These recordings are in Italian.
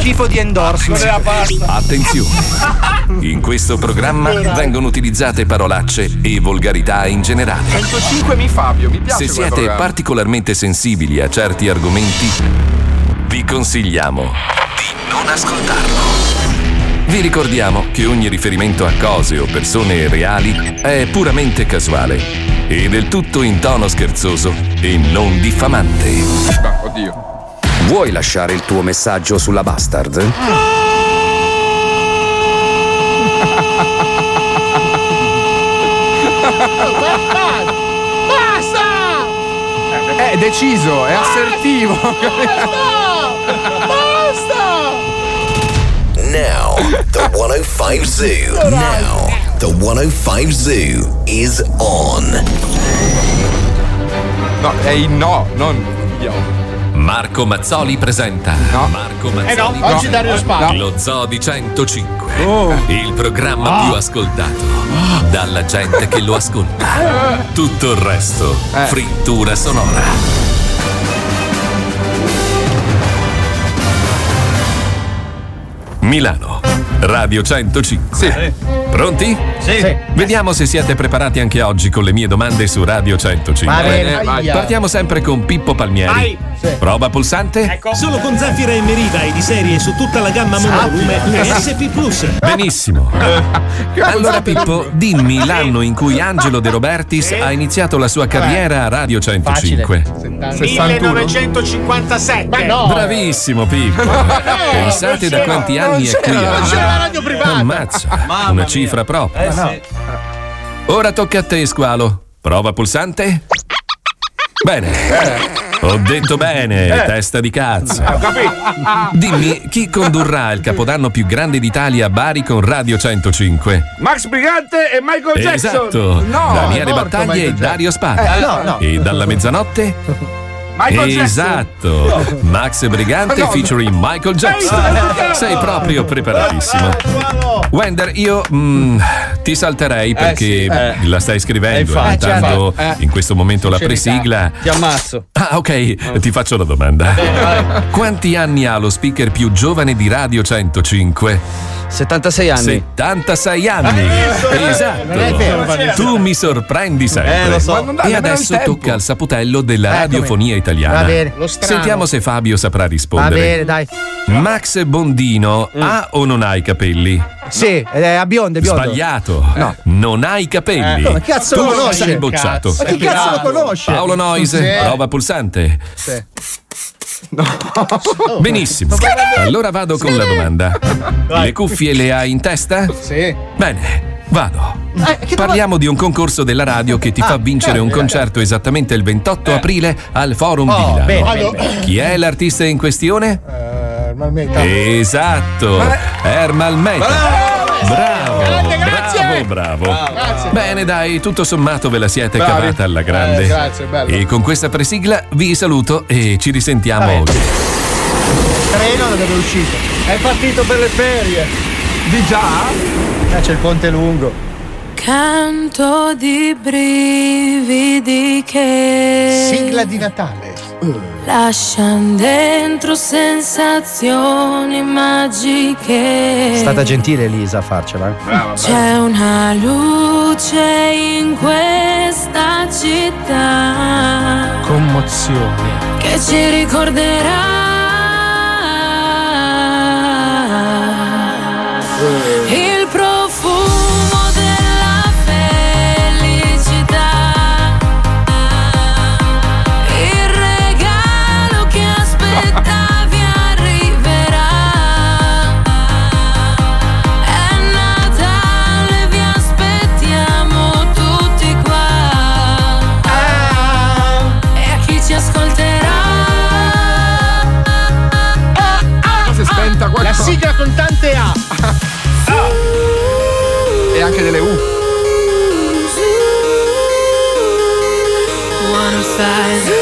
schifo di endorsement. Attenzione! In questo programma vengono utilizzate parolacce e volgarità in generale. 105 mi Fabio, mi piace Se siete particolarmente sensibili a certi argomenti, vi consigliamo di non ascoltarlo. Vi ricordiamo che ogni riferimento a cose o persone reali è puramente casuale e del tutto in tono scherzoso e non diffamante. Ma, oddio. Vuoi lasciare il tuo messaggio sulla Bastard? Basta! È deciso, è assertivo. Basta! Now, the 105 Zoo. Now, the 105 Zoo is on. No, è il no, non io. Marco Mazzoli presenta Marco Mazzoli Eh no, oggi Dario Spazio. Lo Zoo di 105 Il programma più ascoltato Dalla gente che lo ascolta. Tutto il resto Frittura sonora. Milano Radio 105 Pronti? Sì. Vediamo se siete preparati anche oggi con le mie domande su Radio 105 Va bene, Eh, vai. Partiamo sempre con Pippo Palmieri Vai. Prova pulsante Solo con Zafira e Merida e di serie su tutta la gamma monovolume SP Plus. Benissimo. Allora Pippo, dimmi l'anno in cui Angelo De Robertis ha iniziato la sua carriera a Radio 105. 1957. Ma no! Bravissimo Pippo. Pensate da quanti anni è qui. C'era la radio privata! Ammazza, una cifra propria. Ora tocca a te, Squalo. Prova pulsante. Bene. Ho detto bene, testa di cazzo. Dimmi, chi condurrà il capodanno più grande d'Italia a Bari con Radio 105? Max Brigante e Michael Jackson. Esatto, No, Daniele Battaglia e Dario Spada. Eh, no, no. E dalla mezzanotte? Michael Jackson. Esatto, Max Brigante featuring Michael Jackson. Sei proprio preparatissimo. Wender, io mm, ti salterei perché la stai scrivendo, Eh, infatti. cantando Eh, in questo momento la presigla. Ti ammazzo. Ah, ok, ti faccio la domanda. Quanti anni ha lo speaker più giovane di Radio 105? 76 anni. 76 anni. Esatto. Non è vero. Tu mi sorprendi sempre. Eh, lo so. Ma E adesso tocca al saputello della Eccomi. radiofonia italiana. Va bene. Lo strano. Sentiamo se Fabio saprà Va rispondere. bene, dai. Max Bondino ha o non ha i capelli? Sì, è a biondo, è biondo. Sbagliato. No. Non ha i capelli. Ma che cazzo tu lo conosce? sei bocciato. Ma chi cazzo lo conosce? Paolo Noise, prova pulsante. Benissimo. Allora vado con la domanda. Le cuffie le hai in testa? Sì. Bene, vado. Eh, Parliamo di un concorso della radio che ti fa vincere un concerto esattamente il 28 aprile al Forum di Milano. bene, Chi è l'artista in questione? Eh, ma meta. Esatto, Ermal Meta. Bravo, bravo, bravo. Bene, dai, tutto sommato ve la siete Bravi. cavata alla grande. Eh, grazie, bello. E con questa presigla vi saluto e ci risentiamo oggi. treno da dove è uscito. È partito per le ferie. Di già? Eh, c'è il ponte lungo. Canto di brividi che Sigla di Natale. Lasciano dentro sensazioni magiche. È stata gentile Elisa a farcela. eh. C'è una luce in questa città Commozione. che ci ricorderà. Sigla con tante A. E anche delle U. One five. One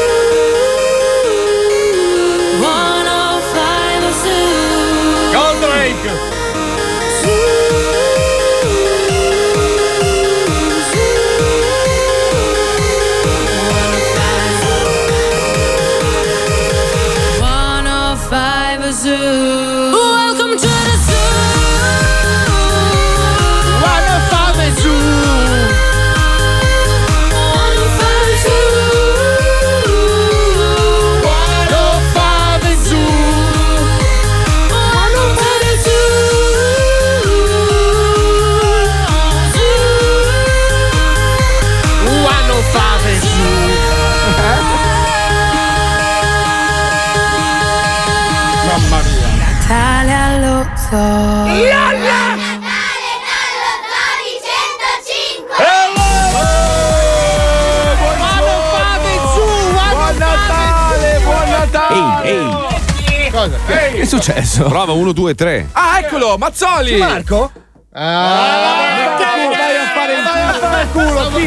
successo? Prova 1, 2, 3. Ah, eccolo, Mazzoli! Marco? vai a fare il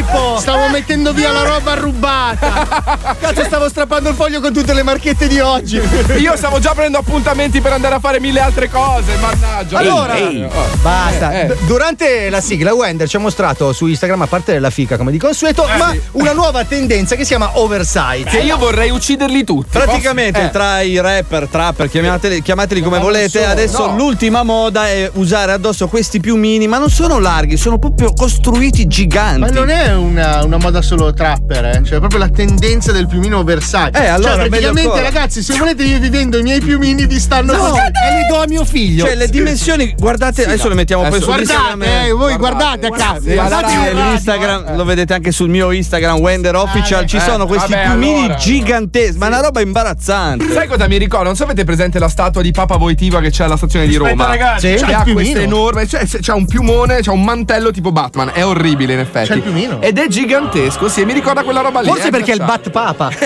Pippo! Stavo mettendo via la roba rubata. Cazzo, stavo strappando il foglio con tutte le marchette di oggi. Io stavo già prendendo appuntamenti per andare a fare mille altre cose, mannaggia. Allora, Oh. basta. Eh, eh. Durante la sigla, Wender ci ha mostrato su Instagram, a parte la fica come di consueto, Eh, ma sì. una nuova tendenza che si chiama oversight. Che io vorrei ucciderli tutti. Praticamente eh. tra i rapper, trapper, chiamateli, chiamateli come non volete, so, adesso no. l'ultima moda è usare addosso questi piumini, ma non sono larghi, sono proprio costruiti giganti. Ma non è una, una moda solo trapper, eh? cioè proprio la tendenza del piumino oversize. Eh, allora, cioè, praticamente, ragazzi, se volete io vi vendo i miei piumini, vi stanno No, così. E li do a mio figlio. Cioè, le dimensioni, guardate, adesso le mettiamo poi Adesso su Instagram. Guardate, eh, voi guardate, a. Sì, Guardate radio, radio, L'Instagram, lo vedete anche sul mio Instagram, Wender Official. Ci eh, sono questi vabbè, piumini allora. giganteschi, ma è una roba imbarazzante. Sai cosa mi ricorda? Non so se avete presente la statua di Papa Voitiva che c'è alla stazione di Roma. ragazzi, Sì. questa enorme. Cioè, se- c'ha un piumone, c'ha un mantello tipo Batman. È orribile, in effetti. C'ha il piumino? Ed è gigantesco, sì, mi ricorda quella roba lì. Forse eh, perché è il. Bat Papa.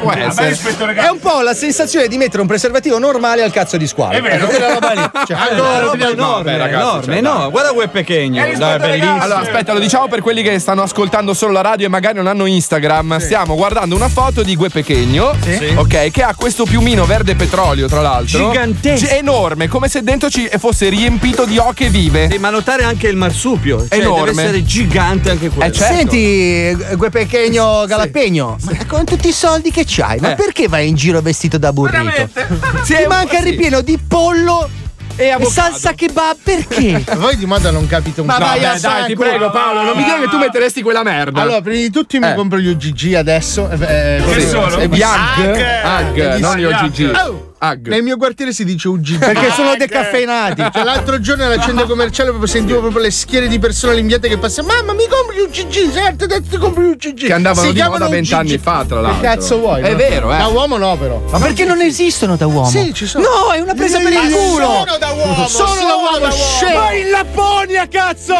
Può essere. È un po' la sensazione di mettere un preservativo normale al cazzo di squalo. È vero. quella roba lì. Cioè, Allora, roba dobbiamo- enorme, Vabbè, ragazzi, enorme, cioè, no, guarda quel pechegno. Allora, aspetta, lo diciamo per quelli che stanno ascoltando solo la radio e magari non hanno Instagram. Stiamo guardando una foto di Gue Pechegno, ok, che ha questo piumino verde petrolio, tra l'altro. Gigantesco. Gi- Enorme, come se dentro ci fosse riempito di oche vive. Sì, ma notare anche il marsupio. Cioè, Enorme. Deve essere gigante anche quello. Eh, certo. Senti, Gue Pechegno Galapegno, ma con tutti i soldi che c'hai, ma Eh. perché vai in giro vestito da burrito? Sì, Ti un- manca il sì. ripieno di pollo E e avocado. salsa kebab, perché? Voi di moda non capite un Ma cazzo. vai Vabbè, dai, ti prego, Paolo, non mi dire che tu metteresti quella merda. Allora, prima di tutto io mi Eh. compro gli UGG adesso. eh, eh, Sì. sono? Gli Ag, Ag, non gli OGG. Oh, Ag. Nel mio quartiere si dice UGG. Perché sono decaffeinati. Cioè, l'altro giorno alla centro commerciale proprio sentivo proprio le schiere di persone all'inviate che passano. Mamma, mi compri UGG, certo, adesso ti compri UGG. Che andavano Si di moda vent'anni fa, tra Che l'altro. cazzo vuoi? È no? vero, eh. Da uomo no, però. Ma perché non esistono da uomo? Sì, ci sono. No, è una presa per il culo. Sono da uomo. Sono da uomo, scemo. Vai in Lapponia, cazzo!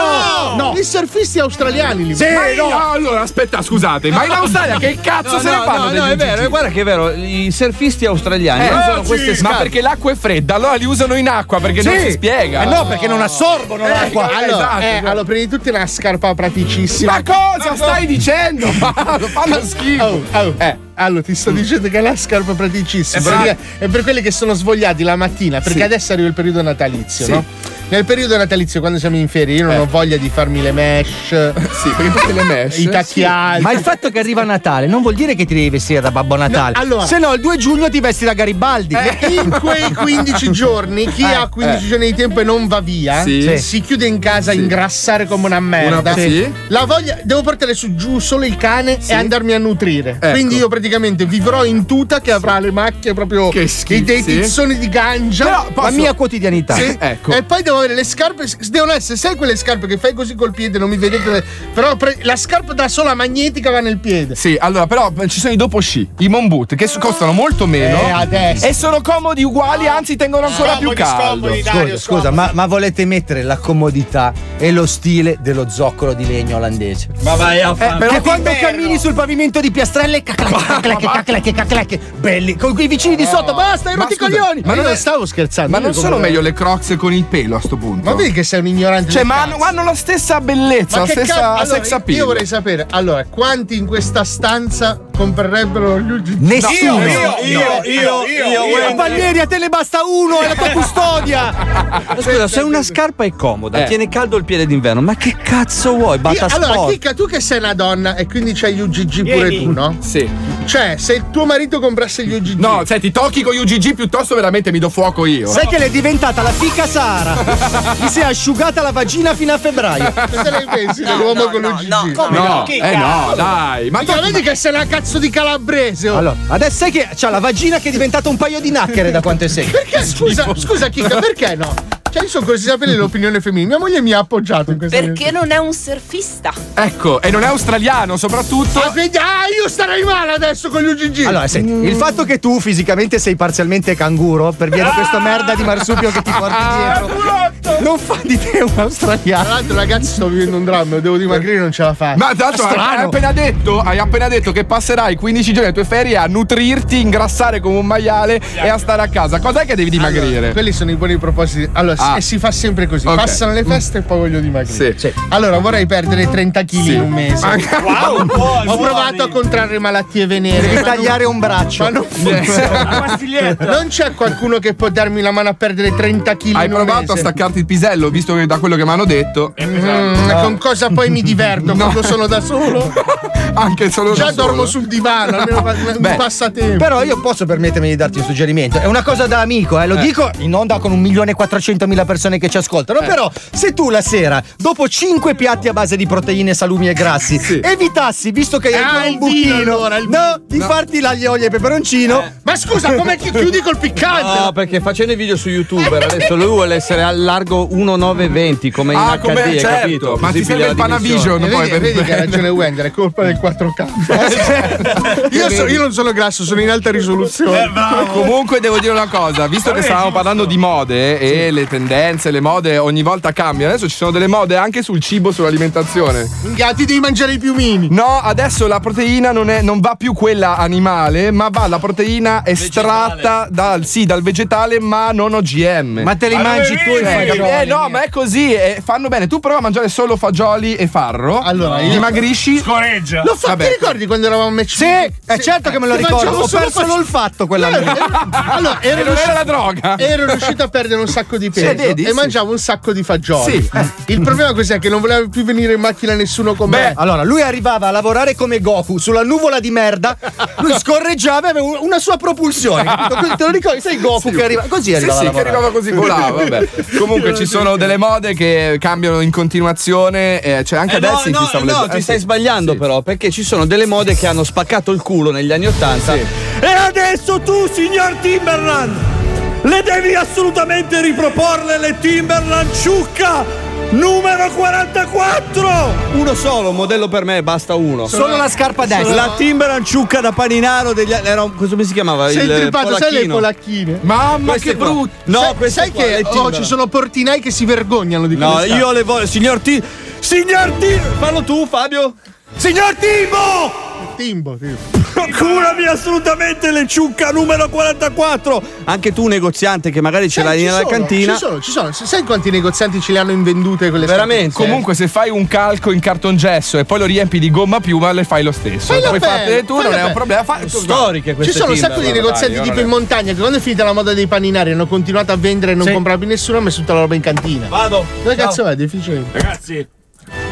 No, i surfisti australiani li Sì, Ma io- no. allora, aspetta, scusate, ma in Australia che cazzo No, se ne no, fanno no, no, è vero, guarda che è vero, i surfisti australiani Eh, usano queste Ma scarpe. perché l'acqua è fredda, allora li usano in acqua perché non si spiega. Eh no, perché non assorbono l'acqua. Eh, Allora, esatto, eh, allora, prima di tutto è una scarpa praticissima. Ma cosa stai dicendo? Paolo, fanno schifo. Oh, oh. Eh. Allora, ti sto dicendo che è una scarpa praticissima. Esatto. È per quelli che sono svogliati la mattina, perché Sì. adesso arriva il periodo natalizio, Sì. no? Nel periodo natalizio, quando siamo in ferie, io non Eh. ho voglia di farmi le mesh, Sì, perché tutte le mesh. i tacchi alti. Ma il fatto che arriva Natale non vuol dire che ti devi vestire da Babbo Natale. No, allora- Se no, il 2 giugno ti vesti da Garibaldi. In quei 15 giorni, chi Eh, ha 15 giorni di tempo e non va via, Sì. Sì. si chiude in casa a ingrassare come una merda. Una- sì. La voglia, devo portare su giù solo il cane e andarmi a nutrire. Ecco. Quindi io praticamente vivrò in tuta che avrà le macchie proprio Che schifo, dei sì. tizzoni di gangia. Però La posso- mia quotidianità. Sì. Ecco. E poi devo avere le scarpe. Devono essere, sai quelle scarpe che fai così col piede, non mi vedete. Però pre- la scarpa da sola magnetica va nel piede. Sì, allora, però ci sono i dopo sci, i Moon Boot, che costano molto meno. Eh, adesso. E sono comodi uguali, anzi tengono ancora più caldo. Scusa, scusa, ma, ma volete mettere la comodità e lo stile dello zoccolo di legno olandese? Ma vai a Eh, fare. però quando cammini sul pavimento di piastrelle, caclacche, caclacche, caclacche, belli, con quei vicini di sotto, basta, i scusa, coglioni! ma non stavo scherzando. Ma non sono meglio le crocs con il pelo a sto punto? Ma vedi che sei un ignorante. Cioè, ma hanno, hanno la stessa bellezza, la che stessa cazzo- allora, sex appeal. Io vorrei sapere, allora, quanti in questa stanza comprerebbero gli UGG? Nessuno! io, io, io, Ma Palmieri, a te ne basta uno, è la tua custodia! Scusa, se una scarpa è comoda, Eh. tiene caldo il piede d'inverno, ma che cazzo vuoi? Io- Batta allora. Chicca, tu che sei una donna e quindi c'hai gli UGG pure tu, no? Sì. Cioè, se il tuo marito comprasse gli UGG. No, senti, tocchi con gli UGG piuttosto veramente mi do fuoco io. Sai che l'è diventata la fica Sara? Mi si è asciugata la vagina fino a febbraio. Cosa ne pensi dell'uomo con l'UGG? No, No, eh no, dai. Ma Ma vedi che sei una cazzo di calabrese? oh. Allora, adesso sai che c'ha la vagina che è diventata un paio di nacchere da quanto è secca. Perché scusa, scusa Chicca, perché no? Cioè, io sono curioso di sapere l'opinione femminile. Mia moglie mi ha appoggiato in questa Perché non è un surfista. Ecco, e non è australiano soprattutto. Ah, quindi, ah, io starei male adesso con gli UGG. Allora, senti, il fatto che tu fisicamente sei parzialmente canguro per via di questo merda di marsupio che ti porti dietro non fa di te un Tra australiano. l'altro, ragazzi, sto vivendo un dramma. Devo dimagrire, non ce la faccio. Ma tra l'altro hai, Strano. hai appena detto, hai appena detto che passerai 15 giorni delle tue ferie a nutrirti, ingrassare come un maiale e a stare a casa. Cos'è che devi dimagrire? Allora, quelli sono i buoni propositi. Allora, Ah. e si fa sempre così. Ok. Passano le feste e poi voglio dimagrire. Sì. Allora, vorrei perdere 30 kg in un mese. Ho provato a contrarre malattie venere. Devi ma non- tagliare un braccio. Ma non funziona. Non c'è qualcuno che può darmi la mano a perdere 30 kg Hai in un provato mese? a staccarti il pisello, visto che da quello che mi hanno detto. Mm, Con cosa poi mi diverto quando sono da solo? Anche solo Già da solo. dormo sul divano, almeno un Beh, passatempo. Però io posso permettermi di darti un suggerimento. È una cosa da amico, eh. lo dico in onda con un milione e 400 mila persone che ci ascoltano. Però, se tu la sera, dopo 5 piatti a base di proteine, salumi e grassi, evitassi, visto che hai Ah, un buchino, vino allora, no, di farti l'aglio, olio e peperoncino. Ma scusa, come chi- chiudi col piccante? No, perché facendo i video su YouTube adesso lui vuole essere al largo 1920 come in Ah, HD, come- hai certo, capito? ma ti serve il. Panavision E poi vedi, per vedi che ha ragione Wender, è colpa del 4K. io, so- io non sono grasso, sono in alta risoluzione. Comunque devo dire una cosa, visto che stavamo parlando di mode e le tendenze, le mode ogni volta cambiano, adesso ci sono delle mode anche sul cibo, sull'alimentazione. Minchia, ti devi mangiare i piumini. No, adesso la proteina non, è- non va più quella animale, ma va la proteina estratta dal, sì, dal vegetale, ma non OGM. Ma te li mangi tu i Eh, fagioli? eh, no, ma è così, eh, fanno bene. Tu prova a mangiare solo fagioli e farro. Allora, io- dimagrisci. Scoreggia. Lo fa, ti ricordi quando eravamo a match? Sì, è certo che me lo Ti ricordo. Ho solo perso l'olfatto quella Eh, Allora, ero, E non riuscito, era la droga. ero riuscito a perdere un sacco di peso Sì, vedi, e sì. mangiavo un sacco di fagioli. Sì. Il problema cos'è? Che non voleva più venire in macchina nessuno con me. Allora, lui arrivava a lavorare come Goku sulla nuvola di merda, lui scorreggiava e aveva una sua propulsione. capito? Te lo ricordi? Sei Goku che arriva. Così Sì, arrivava. sì, a che arrivava così volava. Vabbè. Comunque ci sono delle mode che cambiano in continuazione. eh, c'è anche Eh, no, adesso in no, cui stavo no, leggendo- ti eh, stai sì. sbagliando Sì. però, perché ci sono delle mode che hanno spaccato il culo negli anni Ottanta. Sì. E adesso tu, signor Timberland, le devi assolutamente riproporle le Timberland Ciucca numero 44! Uno solo, un modello per me, basta uno. Solo la scarpa destra. La Timberland Ciucca da paninaro degli. Era un- come si chiamava? Sei il tripato, sai le polacchine? Mamma Queste che brutto. No, sai, sai che oh, ci sono portinai che si vergognano di No, quelle scarpe. io le voglio. Signor T. Signor T. Fallo tu, Fabio. Signor Timbo! Timbo, Timbo. Procurami assolutamente le Ciucca numero 44! Anche tu, negoziante, che magari ce l'hai ci nella sono, cantina. Ci sono, ci sono. Sai quanti negozianti ce le hanno invendute quelle scarpe? Veramente? Comunque, se fai un calco in cartongesso e poi lo riempi di gomma piuma, le fai lo stesso. Fai la Puoi fartele tu, fai non la è un problema. Fa- Storiche Ci queste sono un sacco di negozianti dai, tipo in montagna che quando è finita la moda dei paninari hanno continuato a vendere e non Sì. comprava più nessuno, hanno messo tutta la roba in cantina. Vado. Dove cazzo è? Deficiente. Ragazzi,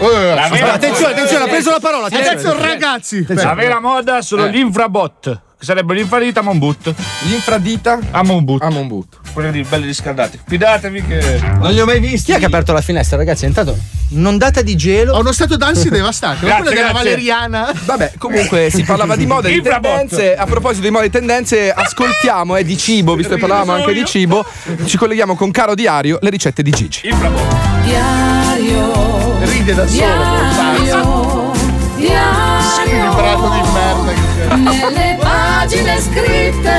la aspetta, vera, Attenzione, attenzione, ha preso la parola. Adesso ragazzi. la vera moda sono gli infrabot. Che sarebbe l'infradita Monboot. L'infradita A Monboot. a Monboot. Quelli belli riscaldati. Fidatevi che. Non li ho mai visti. Chi è che ha aperto la finestra, ragazzi? È entrato un'ondata di gelo. Ho uno stato d'ansia devastante. Grazie, Quella della grazie. Valeriana. Vabbè, comunque si parlava di moda e di tendenze. A proposito di moda e tendenze, ascoltiamo e di cibo, visto che parlavamo anche di cibo. Ci colleghiamo con Caro Diario, le ricette di Gigi. Infrabot. Diario, Ride da solo. diario, diario. Squilibrato di merda che c'è. Nelle pagine scritte.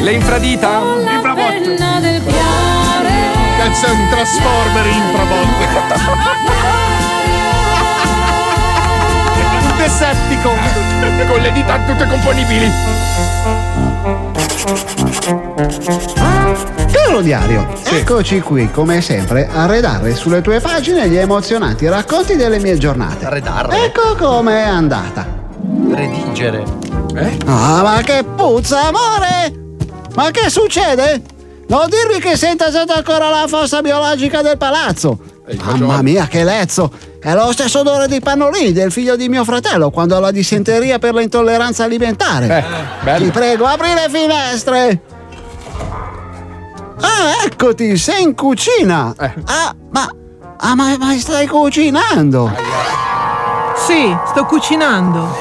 Le infradita? Con la Infrabot. penna del piare. Cazzo è un transformer infrabot. Un Decepticon. Con le dita tutte componibili. Caro diario, eccoci qui come sempre a redare sulle tue pagine gli emozionanti racconti delle mie giornate. Redarre. Ecco com'è andata. Redigere. Ah, ma che puzza, amore! Ma che succede? Non dirmi che sei intasato ancora la fossa biologica del palazzo. Mamma mia, che lezzo! È lo stesso odore di pannolini del figlio di mio fratello quando ha la dissenteria per l'intolleranza alimentare. Eh. Ti prego, apri le finestre! Ah, eccoti, sei in cucina! Eh. Ah, ma. Ah, ma, ma stai cucinando! Sì, sto cucinando.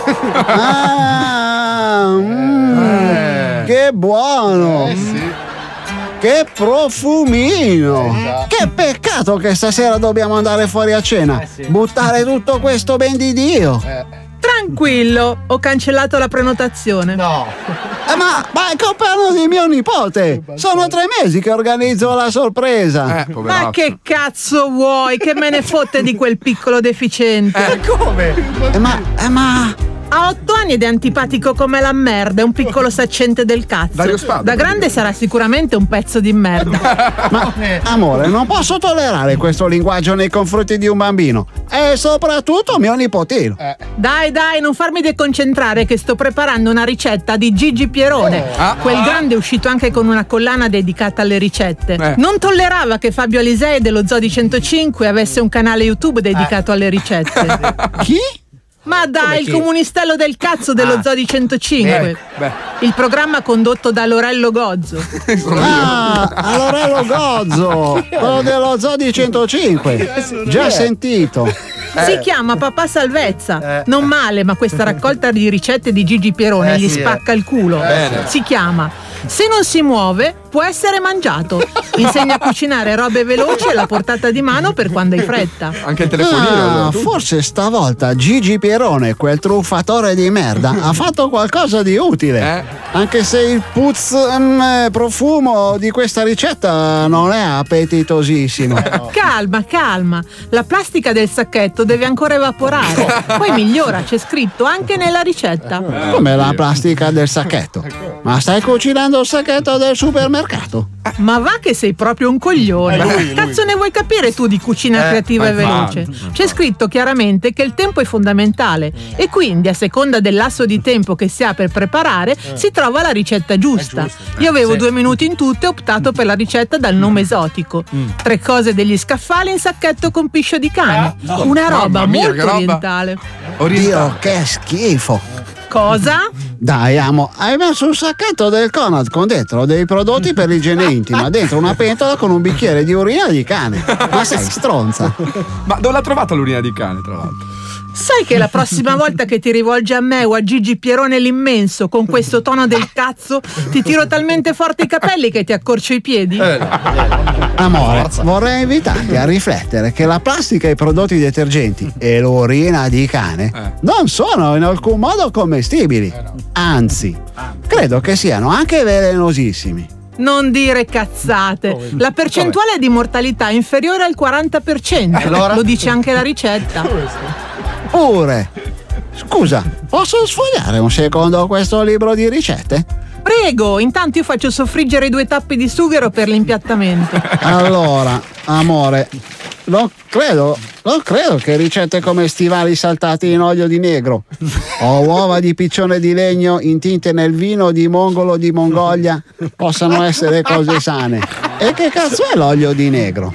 Ah, mm, Eh. che buono! Che profumino! Che peccato che stasera dobbiamo andare fuori a cena. Buttare tutto questo ben di Dio. Tranquillo, ho cancellato la prenotazione. No. Eh, ma, ma è compleanno di mio nipote! Sono tre mesi che organizzo la sorpresa. Ma che cazzo vuoi? Che me ne fotte di quel piccolo deficiente? come? ma, eh, ma. Ha otto anni ed è antipatico come la merda, è un piccolo saccente del cazzo. Dario Spada, da grande sarà sicuramente un pezzo di merda. Ma amore, non posso tollerare questo linguaggio nei confronti di un bambino. E soprattutto mio nipotino. Dai, dai, non farmi deconcentrare che sto preparando una ricetta di Gigi Pierone. Ah. Quel grande è uscito anche con una collana dedicata alle ricette. Eh. Non tollerava che Fabio Alisei dello Zodi 105 avesse un canale YouTube dedicato alle ricette. Chi? Ma dai, il chi? comunistello del cazzo dello Ah. Zodi 105. Il programma condotto da Lorello Gozzo. Ah, Lorello Gozzo, quello dello Zodi 105. Già sentito. Si chiama Papà Salvezza. Non male, ma questa raccolta di ricette di Gigi Pierone Eh, gli sì, spacca il culo. Bene. Si chiama Se non si muove, può essere mangiato. Insegna a cucinare robe veloci e alla portata di mano per quando hai fretta. Anche il Ah, forse stavolta Gigi Pierone, quel truffatore di merda, ha fatto qualcosa di utile. Anche se il puzz mm, profumo di questa ricetta non è appetitosissimo. Calma, calma. La plastica del sacchetto deve ancora evaporare. Poi migliora, c'è scritto anche nella ricetta. Come la plastica del sacchetto. Ma stai cucinando il sacchetto del supermercato? Ma va che sei proprio un coglione. Eh, lui, lui. Cazzo ne vuoi capire tu di cucina Eh, creativa e veloce? infatti. C'è scritto chiaramente che il tempo è fondamentale e quindi a seconda del lasso di tempo che si ha per preparare si trova la ricetta giusta. Io avevo Sì. due minuti in tutto e ho optato per la ricetta dal nome esotico. Tre cose degli scaffali in sacchetto con piscio di cane. no. Una roba mia, molto roba. orientale. Dio, che schifo. Cosa? Dai, amo, hai messo un sacchetto del Conad con dentro dei prodotti per l'igiene intima, dentro una pentola con un bicchiere di urina di cane. Ma sei stronza. Ma dove l'ha trovata l'urina di cane, tra l'altro? Sai che la prossima volta che ti rivolgi a me o a Gigi Pierone l'immenso con questo tono del cazzo, ti tiro talmente forte i capelli che ti accorcio i piedi? Eh, Amore, vorrei invitarti a riflettere che la plastica e i prodotti detergenti e l'urina di cane non sono in alcun modo commestibili. Anzi, credo che siano anche velenosissimi. Non dire cazzate. La percentuale di mortalità è inferiore al 40%. Allora? Lo dice anche la ricetta. Pure. Scusa, posso sfogliare un secondo questo libro di ricette? Prego, intanto io faccio soffriggere due tappi di sughero per l'impiattamento. Allora, amore, non credo, non credo che ricette come stivali saltati in olio di negro o uova di piccione di legno intinte nel vino di mongolo di Mongolia possano essere cose sane. E che cazzo è l'olio di negro?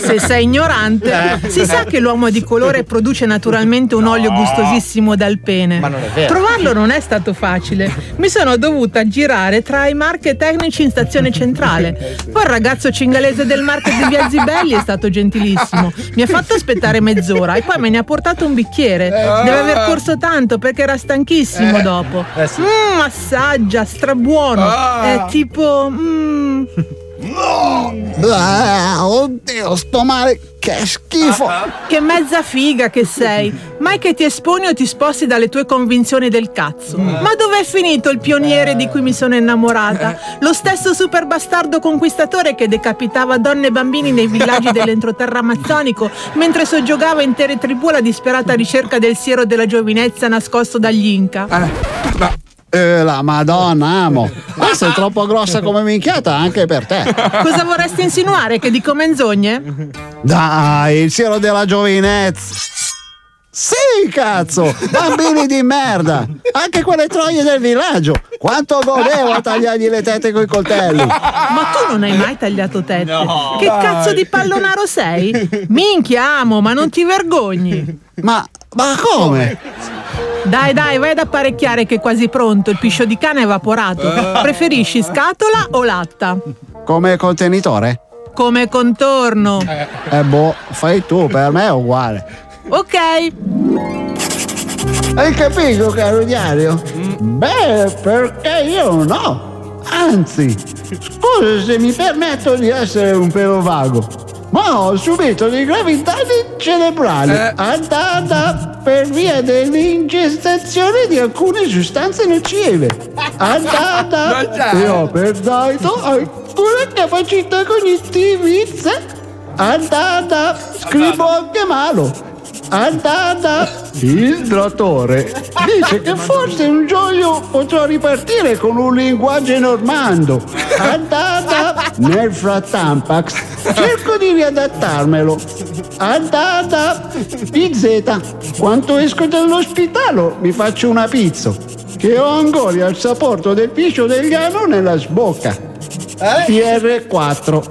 Se sei ignorante, si sa che l'uomo di colore produce naturalmente un olio gustosissimo dal pene. Ma non è vero. Trovarlo non è stato facile. Mi sono dovuta girare tra i market tecnici in stazione centrale. Poi il ragazzo cingalese del market di Via Zibelli è stato gentilissimo. Mi ha fatto aspettare mezz'ora e poi me ne ha portato un bicchiere. Deve aver corso tanto perché era stanchissimo dopo. Mmm, assaggia, strabuono. È tipo. mm, Ah, oddio, sto male, che schifo! Che mezza figa che sei! Mai che ti esponi o ti sposti dalle tue convinzioni del cazzo. Ma dov'è finito il pioniere di cui mi sono innamorata? Lo stesso super bastardo conquistatore che decapitava donne e bambini nei villaggi dell'entroterra amazzonico mentre soggiogava intere tribù alla disperata ricerca del siero della giovinezza nascosto dagli Inca. Eh, la madonna, amo. Ma sei troppo grossa come minchiata anche per te. Cosa vorresti insinuare? Che dico menzogne? Dai, il siero della giovinezza. Sì, cazzo! Bambini di merda! Anche quelle troie del villaggio! Quanto godevo a tagliargli le tette coi coltelli! Ma tu non hai mai tagliato tette? No. che Dai. cazzo di pallonaro sei? Minchia, amo, ma non ti vergogni? Ma, ma come? Dai, dai, vai ad apparecchiare che è quasi pronto. Il piscio di cane è evaporato. Preferisci scatola o latta? Come contenitore? Come contorno. Eh boh, fai tu, per me è uguale. Ok. Hai capito, caro diario? Beh, perché io no. Anzi, Scusa se mi permetto di essere un pelo vago, ma ho subito dei gravi danni cerebrali andata per via dell'ingestazione di alcune sostanze nocive. Andata e ho perduto alcune capacità cognitive. Andata, scrivo anche malo. Andata, il dottore dice che forse un giorno potrò ripartire con un linguaggio normando. Andata, nel frattempo cerco di riadattarmelo. Andata, PZ, quando esco dall'ospitale mi faccio una pizza. Che ho ancora il saporto del piscio degli anno nella sbocca. PR4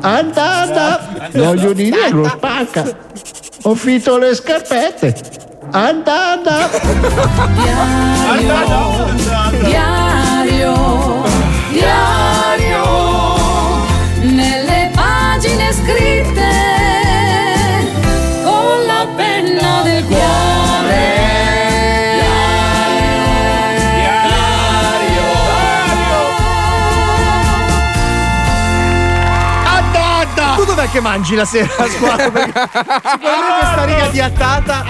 Andata L'olio di negro spacca Ho finito le scarpette. Andata. Diario, diario, che mangi la sera a scuola? Perché me questa riga di attata.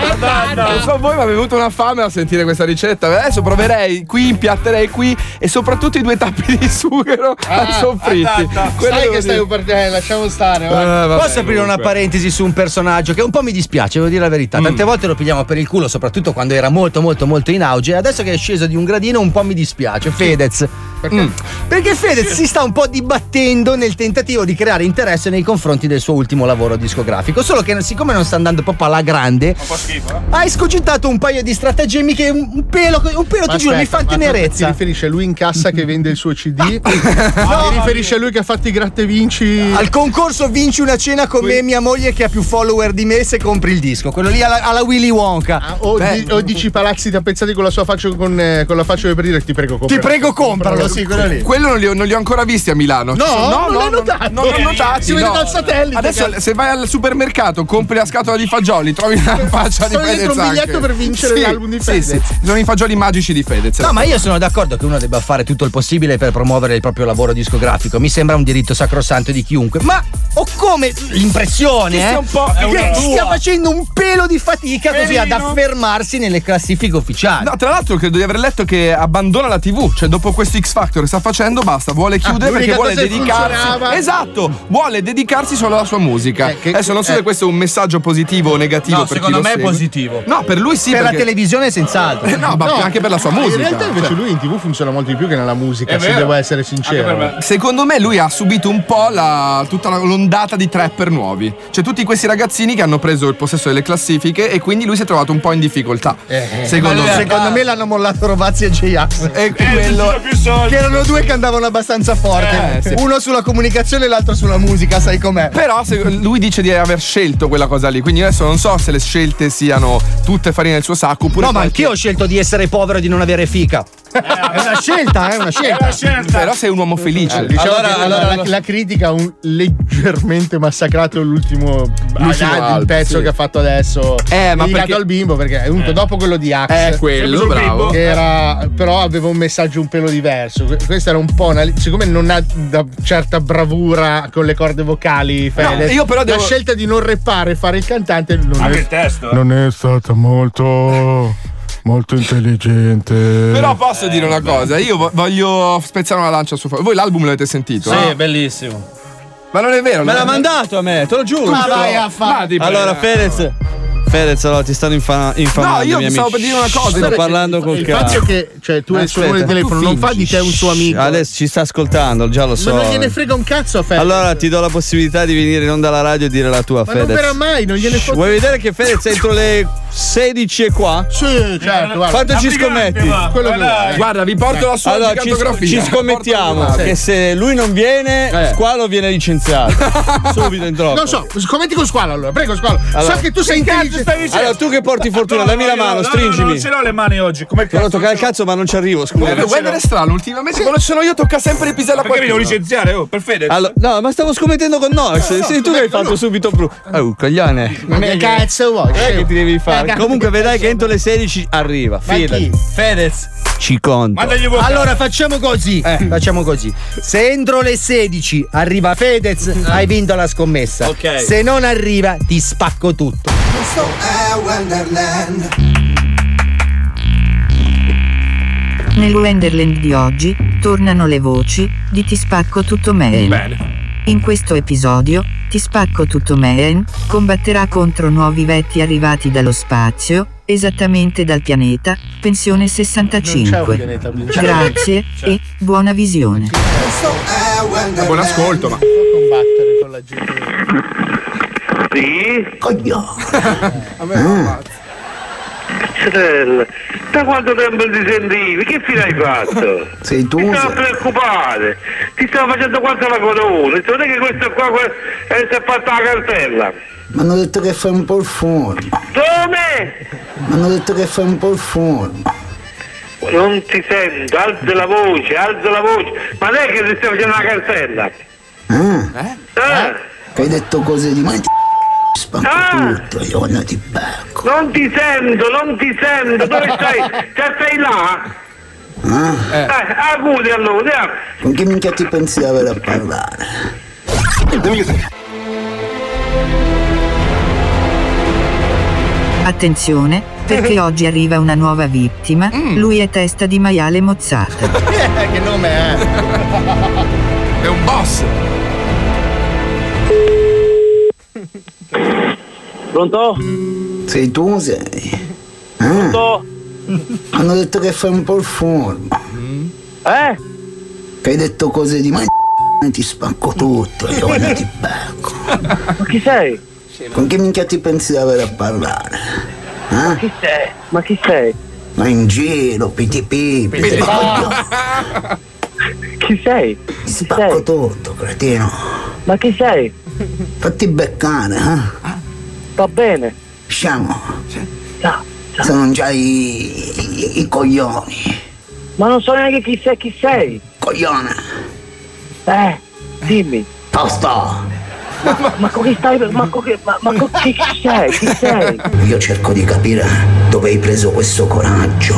Non so voi, ma mi è venuta una fame a sentire questa ricetta. Adesso proverei qui, impiatterei qui e soprattutto i due tappi di sughero Ah, soffritti. andata. Quello Sai che stai per te, lasciamo stare. va. Eh, vabbè, Posso aprire una parentesi su un personaggio che un po' mi dispiace, devo dire la verità. Tante volte lo pigliamo per il culo, soprattutto quando era molto, molto, molto in auge. Adesso che è sceso di un gradino, un po' mi dispiace. Fedez. Mm. Perché Fedez si sta un po' dibattendo nel tentativo di creare interesse nei confronti del suo ultimo lavoro discografico. Solo che, siccome non sta andando proprio alla grande, schifo, eh? ha escogitato un paio di stratagemmi che un pelo, un pelo ti giuro, mi fa Ti tenerezza. riferisce a lui in cassa che vende il suo CD? no, ti riferisce a lui che ha fatto i gratte vinci? Al concorso vinci una cena con me e mia moglie che ha più follower di me se compri il disco. Quello lì alla, alla Willy Wonka. Ah, O, di- o dici palazzi tappezzati con la sua faccia con, eh, con la faccia per dire ti prego Ti compralo. prego compralo, sì, quello lì. Quello non li, ho, non li ho ancora visti a Milano. No, sono- non l'hai notato. Non, non li ho notati. Si vede no. dal satellite, Adesso, cazzo. se vai al supermercato, compri la scatola di fagioli, trovi la faccia di Sono Fedez. dentro un biglietto per vincere Sì, l'album di sì, Fedez. sì. Sono i fagioli magici di Fedez. No, ma io sono d'accordo che uno debba fare tutto il possibile per promuovere il proprio lavoro discografico. Mi sembra un diritto sacrosanto di chiunque. Ma ho come l'impressione Che eh, un po' che una stia facendo un pelo di fatica così ad Pelino. affermarsi nelle classifiche ufficiali. No, tra l'altro credo di aver letto che abbandona la TV, cioè dopo questo X Factor che sta facendo basta, vuole chiudere perché l'unica vuole dedicarsi. funzionava- Esatto, vuole dedicarsi solo alla sua musica. Eh, che- Adesso non so eh. se questo è un messaggio positivo o negativo No, per secondo chi lo me è segue. positivo. No, per lui sì per perché... la televisione senz'altro. Eh, no, ma No, anche per la sua musica. In realtà invece Cioè, lui in tv funziona molto di più che nella musica, È se vero. devo essere sincero. me. Secondo me lui ha subito un po' la- tutta l'ondata di trapper nuovi. Cioè tutti questi ragazzini che hanno preso il possesso delle classifiche e quindi lui si è trovato un po' in difficoltà. secondo me. Secondo me l'hanno mollato Rovazzi e J-Ax. E quello... più soldi. Che erano due che andavano abbastanza forte. Eh, sì. Uno sulla comunicazione e l'altro sulla musica, sai com'è. Però se- lui dice di aver scelto quella cosa lì, quindi adesso non so se le scelte siano tutte farine del suo sacco oppure. No, ma qualche- anch'io ho scelto di essere povero e di non avere fica. È una scelta, è una È scelta. una scelta. Però sei un uomo felice. Eh, diciamo Allora- che la- allora- la, critica ha un leggermente massacrato l'ultimo, L'ultimo ah, il album, pezzo sì. che ha fatto adesso. Eh, ma dedicato perché- al bimbo perché è venuto dopo quello di Axe. Eh, quello, bravo. Che era, però aveva un messaggio un pelo diverso. Que- Questa era un po' una. Siccome non ha da certa bravura con le corde vocali, Fedez, io però devo- la scelta di non reppare e fare il cantante non Anche è, il testo. eh. non è stata molto. Molto intelligente. Però posso dire una cosa, io vo- voglio spezzare una lancia su Voi l'album l'avete sentito? Sì, bellissimo. Ma non è vero, Me no? l'ha mandato a me, te lo giuro. Ma vai a fare. Allora, Fedez. Fedez, allora ti stanno infa- infamando. No, io miei stavo amici. per dire una cosa. Sto parlando col Il fatto cazzo. è che cioè, tu hai il suo numero di telefono, non fa di te un suo amico. Adesso ci sta ascoltando, già lo so. Ma non gliene frega un cazzo a Fedez. Allora ti do la possibilità di venire in onda alla radio e dire la tua, Ma non Fedez. verrà mai, non gliene fotte. Vuoi vedere che Fedez è entro le 16 e qua? Sì, certo, guarda. Quanto ci scommetti? Quello che Guarda, vuoi. Guarda, vi porto la sua Allora, ci, ci scommettiamo che se lui non viene, Eh. Squalo viene licenziato. Subito in troppo. Non so, scommetti con squalo allora, prego squalo. Allora. so che tu sei cazzo intelligente. Stai dicendo? Allora, tu che porti fortuna, dammi la No, mano, no, no, stringimi. Non ce l'ho le mani oggi. Come Volevo cazzo? toccare il cazzo, ma non ci arrivo, scusa. Guarda, è strano, ultimamente quando sono io tocca sempre il pisello a Perché mi devo qualcuno. licenziare? Oh, per Fedez. Allora, no, ma stavo scommettendo con Nox. Sei tu che hai fatto subito bru. Oh, coglione. Ma che cazzo vuoi? Non è che ti devi fare. Comunque vedrai che entro le 16 arriva. Fidati. Fedez. Ci conto. Allora facciamo così. Facciamo così. Se entro le 16 arriva Fedez, hai vinto la scommessa. Ok. Se non arriva, ti spacco tutto. Questo è Wonderland. Nel Wonderland di oggi tornano le voci di Ti spacco tutto Meen. Bene. In questo episodio, Ti spacco tutto Meen combatterà contro nuovi vetti arrivati dallo spazio, esattamente dal pianeta Pensione 65. pianeta Pensione. Grazie e buona visione. Buon ascolto, ma. combattere con la gente. Sì? Coglione. A me no, Cacciatella, da quanto tempo ti sentivi? Che fine hai fatto? Sei tu? Ti stavo preoccupare, ti stavo facendo quanto la conosci, non è che questo qua eh, si è fatta la cartella. Mi hanno detto che fai un po' il forno. Come? Mi hanno detto che fai un po' il forno. Non ti sento, alza la voce, alza la voce, ma non è che ti stai facendo la cartella? Ah, Eh? che hai detto cose di me. Ti spacco Ah! tutto, io non ti becco. Non ti sento, non ti sento, dove stai? Già stai là? Ah, Eh, acuti allora, con chi minchia ti pensi di avere a parlare? Attenzione, perché oggi arriva una nuova vittima. Lui è testa di maiale mozzata. che nome è? È un boss. Pronto? Sei tu, sei? Ah, Pronto? hanno detto che fai un po' il forno. Eh? Che hai detto cose di me. Ti spacco tutto, io non ti becco. Ma chi sei? Con chi minchia ti pensi di avere a parlare? Ah? Chi sei? Ma chi sei? Ma in giro, piti pipi, te coglioni. Chi sei? Ti spacco tutto, cretino. Ma chi sei? Fatti beccare, eh? Va bene. Sciamo. Ciao. Se non c'hai i, i- i coglioni. Ma non so neanche chi sei, chi sei? Coglione. Eh, dimmi. Tosto. Ma, ma con chi stai? Ma con chi, ma, ma con chi, chi sei? Chi sei? Io cerco di capire dove hai preso questo coraggio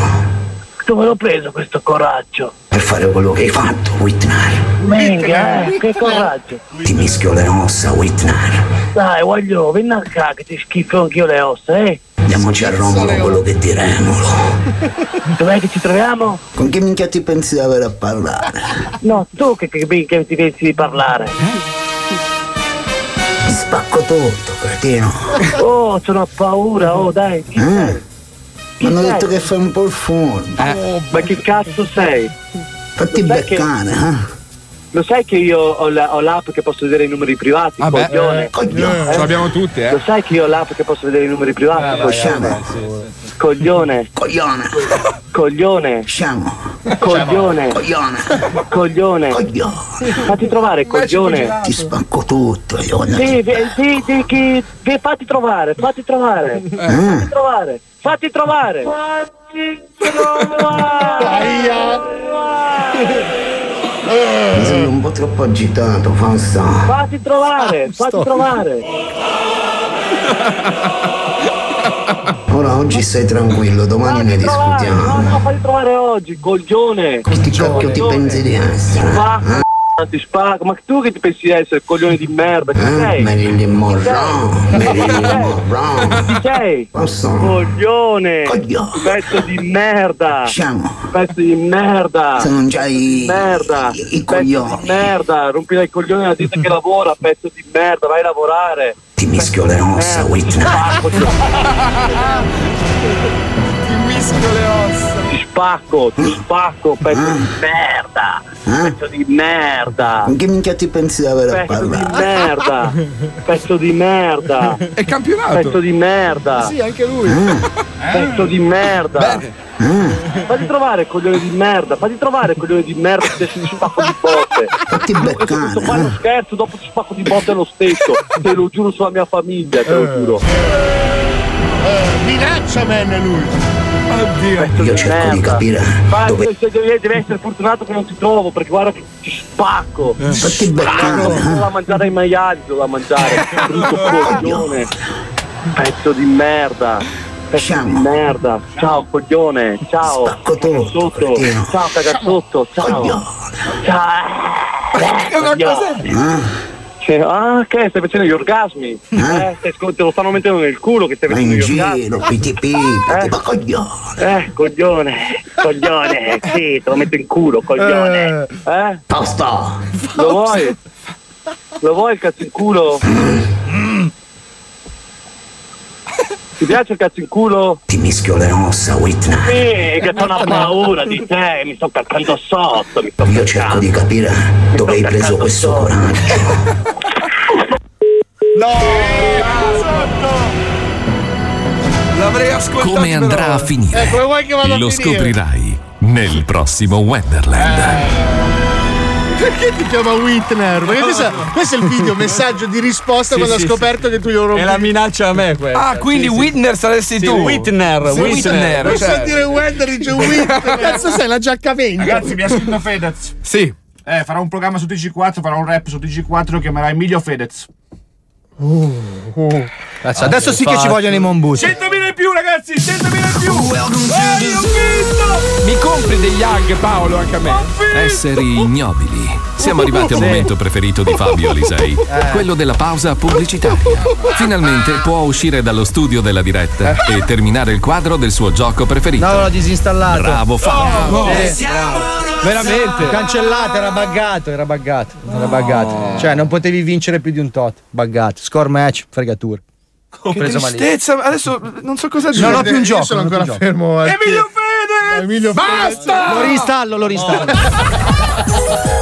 Dove l'ho preso questo coraggio? per fare quello che hai fatto, Whitner. Minchia, eh, che coraggio. Ti mischio le ossa, Whitner. Dai, voglio, vieni a casa che ti schifo anch'io le ossa, eh? Andiamoci a Romolo quello che di Remolo. Dov'è che ci troviamo? Con chi minchia ti pensi di avere a parlare? No, tu che, che, che ti pensi di parlare? Ti spacco tutto, cretino. Oh, sono a paura, oh dai. Chi Eh? Mi hanno sei? detto che fai un po' il forno. Oh, ma che cazzo sei? Fatti sai che- beccare, eh? Lo sai che io ho, la- ho l'app che posso vedere i numeri privati, Vabbè, coglione? eh, coglione. Ce l'abbiamo tutti, eh. Lo sai che io ho l'app che posso vedere i numeri privati, coglione? Coglione. Coglione. Coglione. Sciamo. Coglione. Coglione. Coglione. Coglione. Fatti trovare, coglione. Ti spacco tutto, io Sì, sì, sì, sì, chi- sì, fatti trovare, fatti trovare. Fatti trovare. Fatti trovare. Fatti Mi sento un po' troppo agitato, Fausto. Fatti trovare, fatti trovare. Ora oggi stai tranquillo, domani ne Fatti trovare. No, discutiamo. no, fatti trovare oggi, coglione. Chi cacchio ti pensi di essere? Spacco, ti spacco. Ma tu che ti pensi di essere coglione di merda? Chi Eh? sei? Marilyn Monroe, Marilyn Monroe. Chi sei? Posso? Coglione! Coglione. Pezzo di merda! Sciamo. Pezzo di merda! Se non c'hai merda! i, i Pezzo coglioni, di merda! Rompi dai coglioni alla ditta che lavora, pezzo di merda, vai a lavorare! ti mischio le ossa, Whitney. Ti mischio le ossa. Ti spacco, ti spacco, pezzo Ah. di merda! Eh? Pezzo di merda! Chi minchia ti pensi di avere a Pezzo di merda! Pezzo di merda! È campionato. Pezzo di merda! Sì, anche lui. Pezzo di merda! Bene. Fatti trovare coglione di merda, fatti trovare coglione di merda se ti spacco di botte. Fatti beccare, qua è uno eh? scherzo, dopo ti spacco di botte lo stesso. Te lo giuro sulla mia famiglia, te lo giuro. Minaccia man lui. Pezzo Io di cerco di capire Ma dove- se- devi, devi essere fortunato che non ti trovo, perché guarda che ti spacco. Fatti Non beccare, da mangiare ai maiali, da mangiare. Brutto coglione. Pezzo di merda. Siamo. Merda. Ciao coglione. Ciao. Spacco tutto, Sotto. Ciao cagazzotto. Ciao. Ciao. Che una cosa Ah, Cioè, ah, che stai facendo gli orgasmi? Eh, stai scol- te lo stanno mettendo nel culo che stai Ma facendo in gli orgasmi. giro, PTP, Eh. ma coglione. Eh, coglione, coglione, sì, te lo metto in culo, coglione. Eh? Tosto. Lo vuoi? Lo vuoi il cazzo in culo? Ti piace il cazzo in culo? Ti mischio le ossa, Whitney. Sì, che c'ho una paura di te, mi sto caccando sotto, mi sto Io cerco di capire dove hai preso questo coraggio. L'avrei ascoltato. Come andrà a finire? Eh, come vuoi che vada a Lo finire? scoprirai nel prossimo Wonderland. Perché ti chiama Whitner? Perché questo, questo è il video messaggio di risposta Sì, quando sì, ha scoperto che tu gli rompi. È la minaccia a me questa. Ah, quindi Sì, sì. Whitner saresti Sì, tu. Whitner, Sì, Whitner. Non so cioè. dire Wender, dice Whitner. Cazzo sei la giacca 20? Ragazzi, mi ha scritto Fedez. Sì. Eh, farà un programma su TG4, farà un rap su TG4, lo chiamerà Emilio Fedez. Cazzo, adesso sì che ci vogliono i monbusi. 100.000 in più, ragazzi! 100.000 in più! Ehi, ho vinto! Mi compri degli hug, Paolo, anche a me. Esseri ignobili. Siamo arrivati al Sì. momento preferito di Fabio Alisei, quello della pausa pubblicitaria. Finalmente può uscire dallo studio della diretta e terminare il quadro del suo gioco preferito. No, l'ho disinstallato. Bravo Fabio. Eh, bravo. Veramente? Cancellato, era buggato, era buggato. Era buggato. Cioè, non potevi vincere più di un tot. Buggato. Score match, fregatura. Ho Che preso malissimo. tristezza, adesso non so cosa dire. Non ho più un Io gioco. sono non ho ancora fermo. al- Emilio Fedez! Emilio. Basta! Lo rinstallo, lo rinstallo. Ma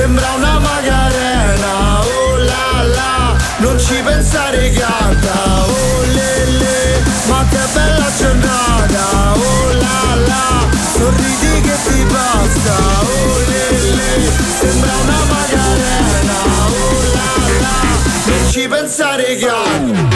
sembra una magarena, oh la la, non ci pensare canta, oh le le, ma che bella giornata, oh la la, sorridi che ti passa, oh le le, sembra una magarena, oh la la, non ci pensare canta.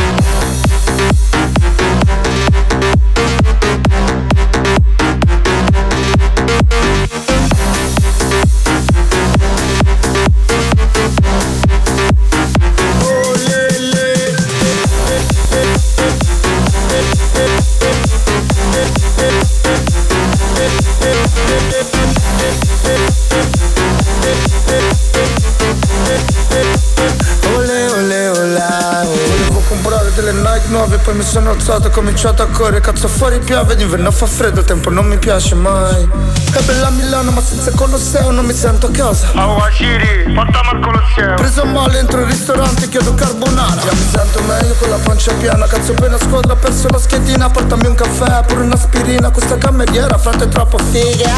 9 Poi mi sono alzato, ho cominciato a correre Cazzo fuori piove, d'inverno fa freddo Il tempo non mi piace mai. È bella Milano ma senza Colosseo non mi sento a casa. Awashiri, portami al Colosseo. Preso male, entro il ristorante, chiedo carbonara. Già mi sento meglio con la pancia piena Cazzo appena squadra, ho perso la schedina Portami un caffè, pure un'aspirina Questa cameriera, frate, è troppo figa.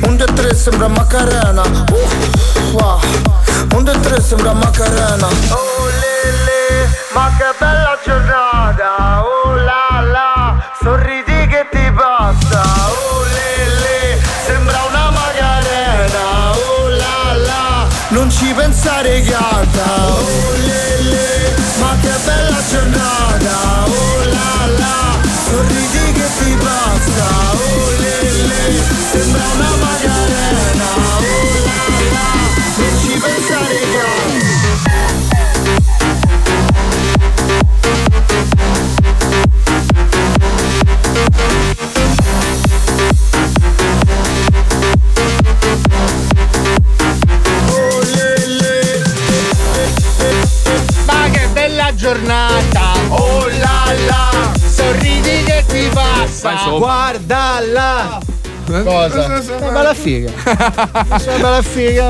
Un 2 3 sembra Macarena. Uh, wow. Un 2 3 sembra Macarena. Oh, lele ma che bella giornata Oh la la, sorridi che ti passa Oh lele, sembra una Macarena Oh la la, non ci pensare canta Oh lele, ma che bella giornata Oh la la, sorridi che ti passa Oh lele, sembra una Macarena Oh la la, non ci pensare canta Guardala! Cosa? Una bella figa. Una bella figa.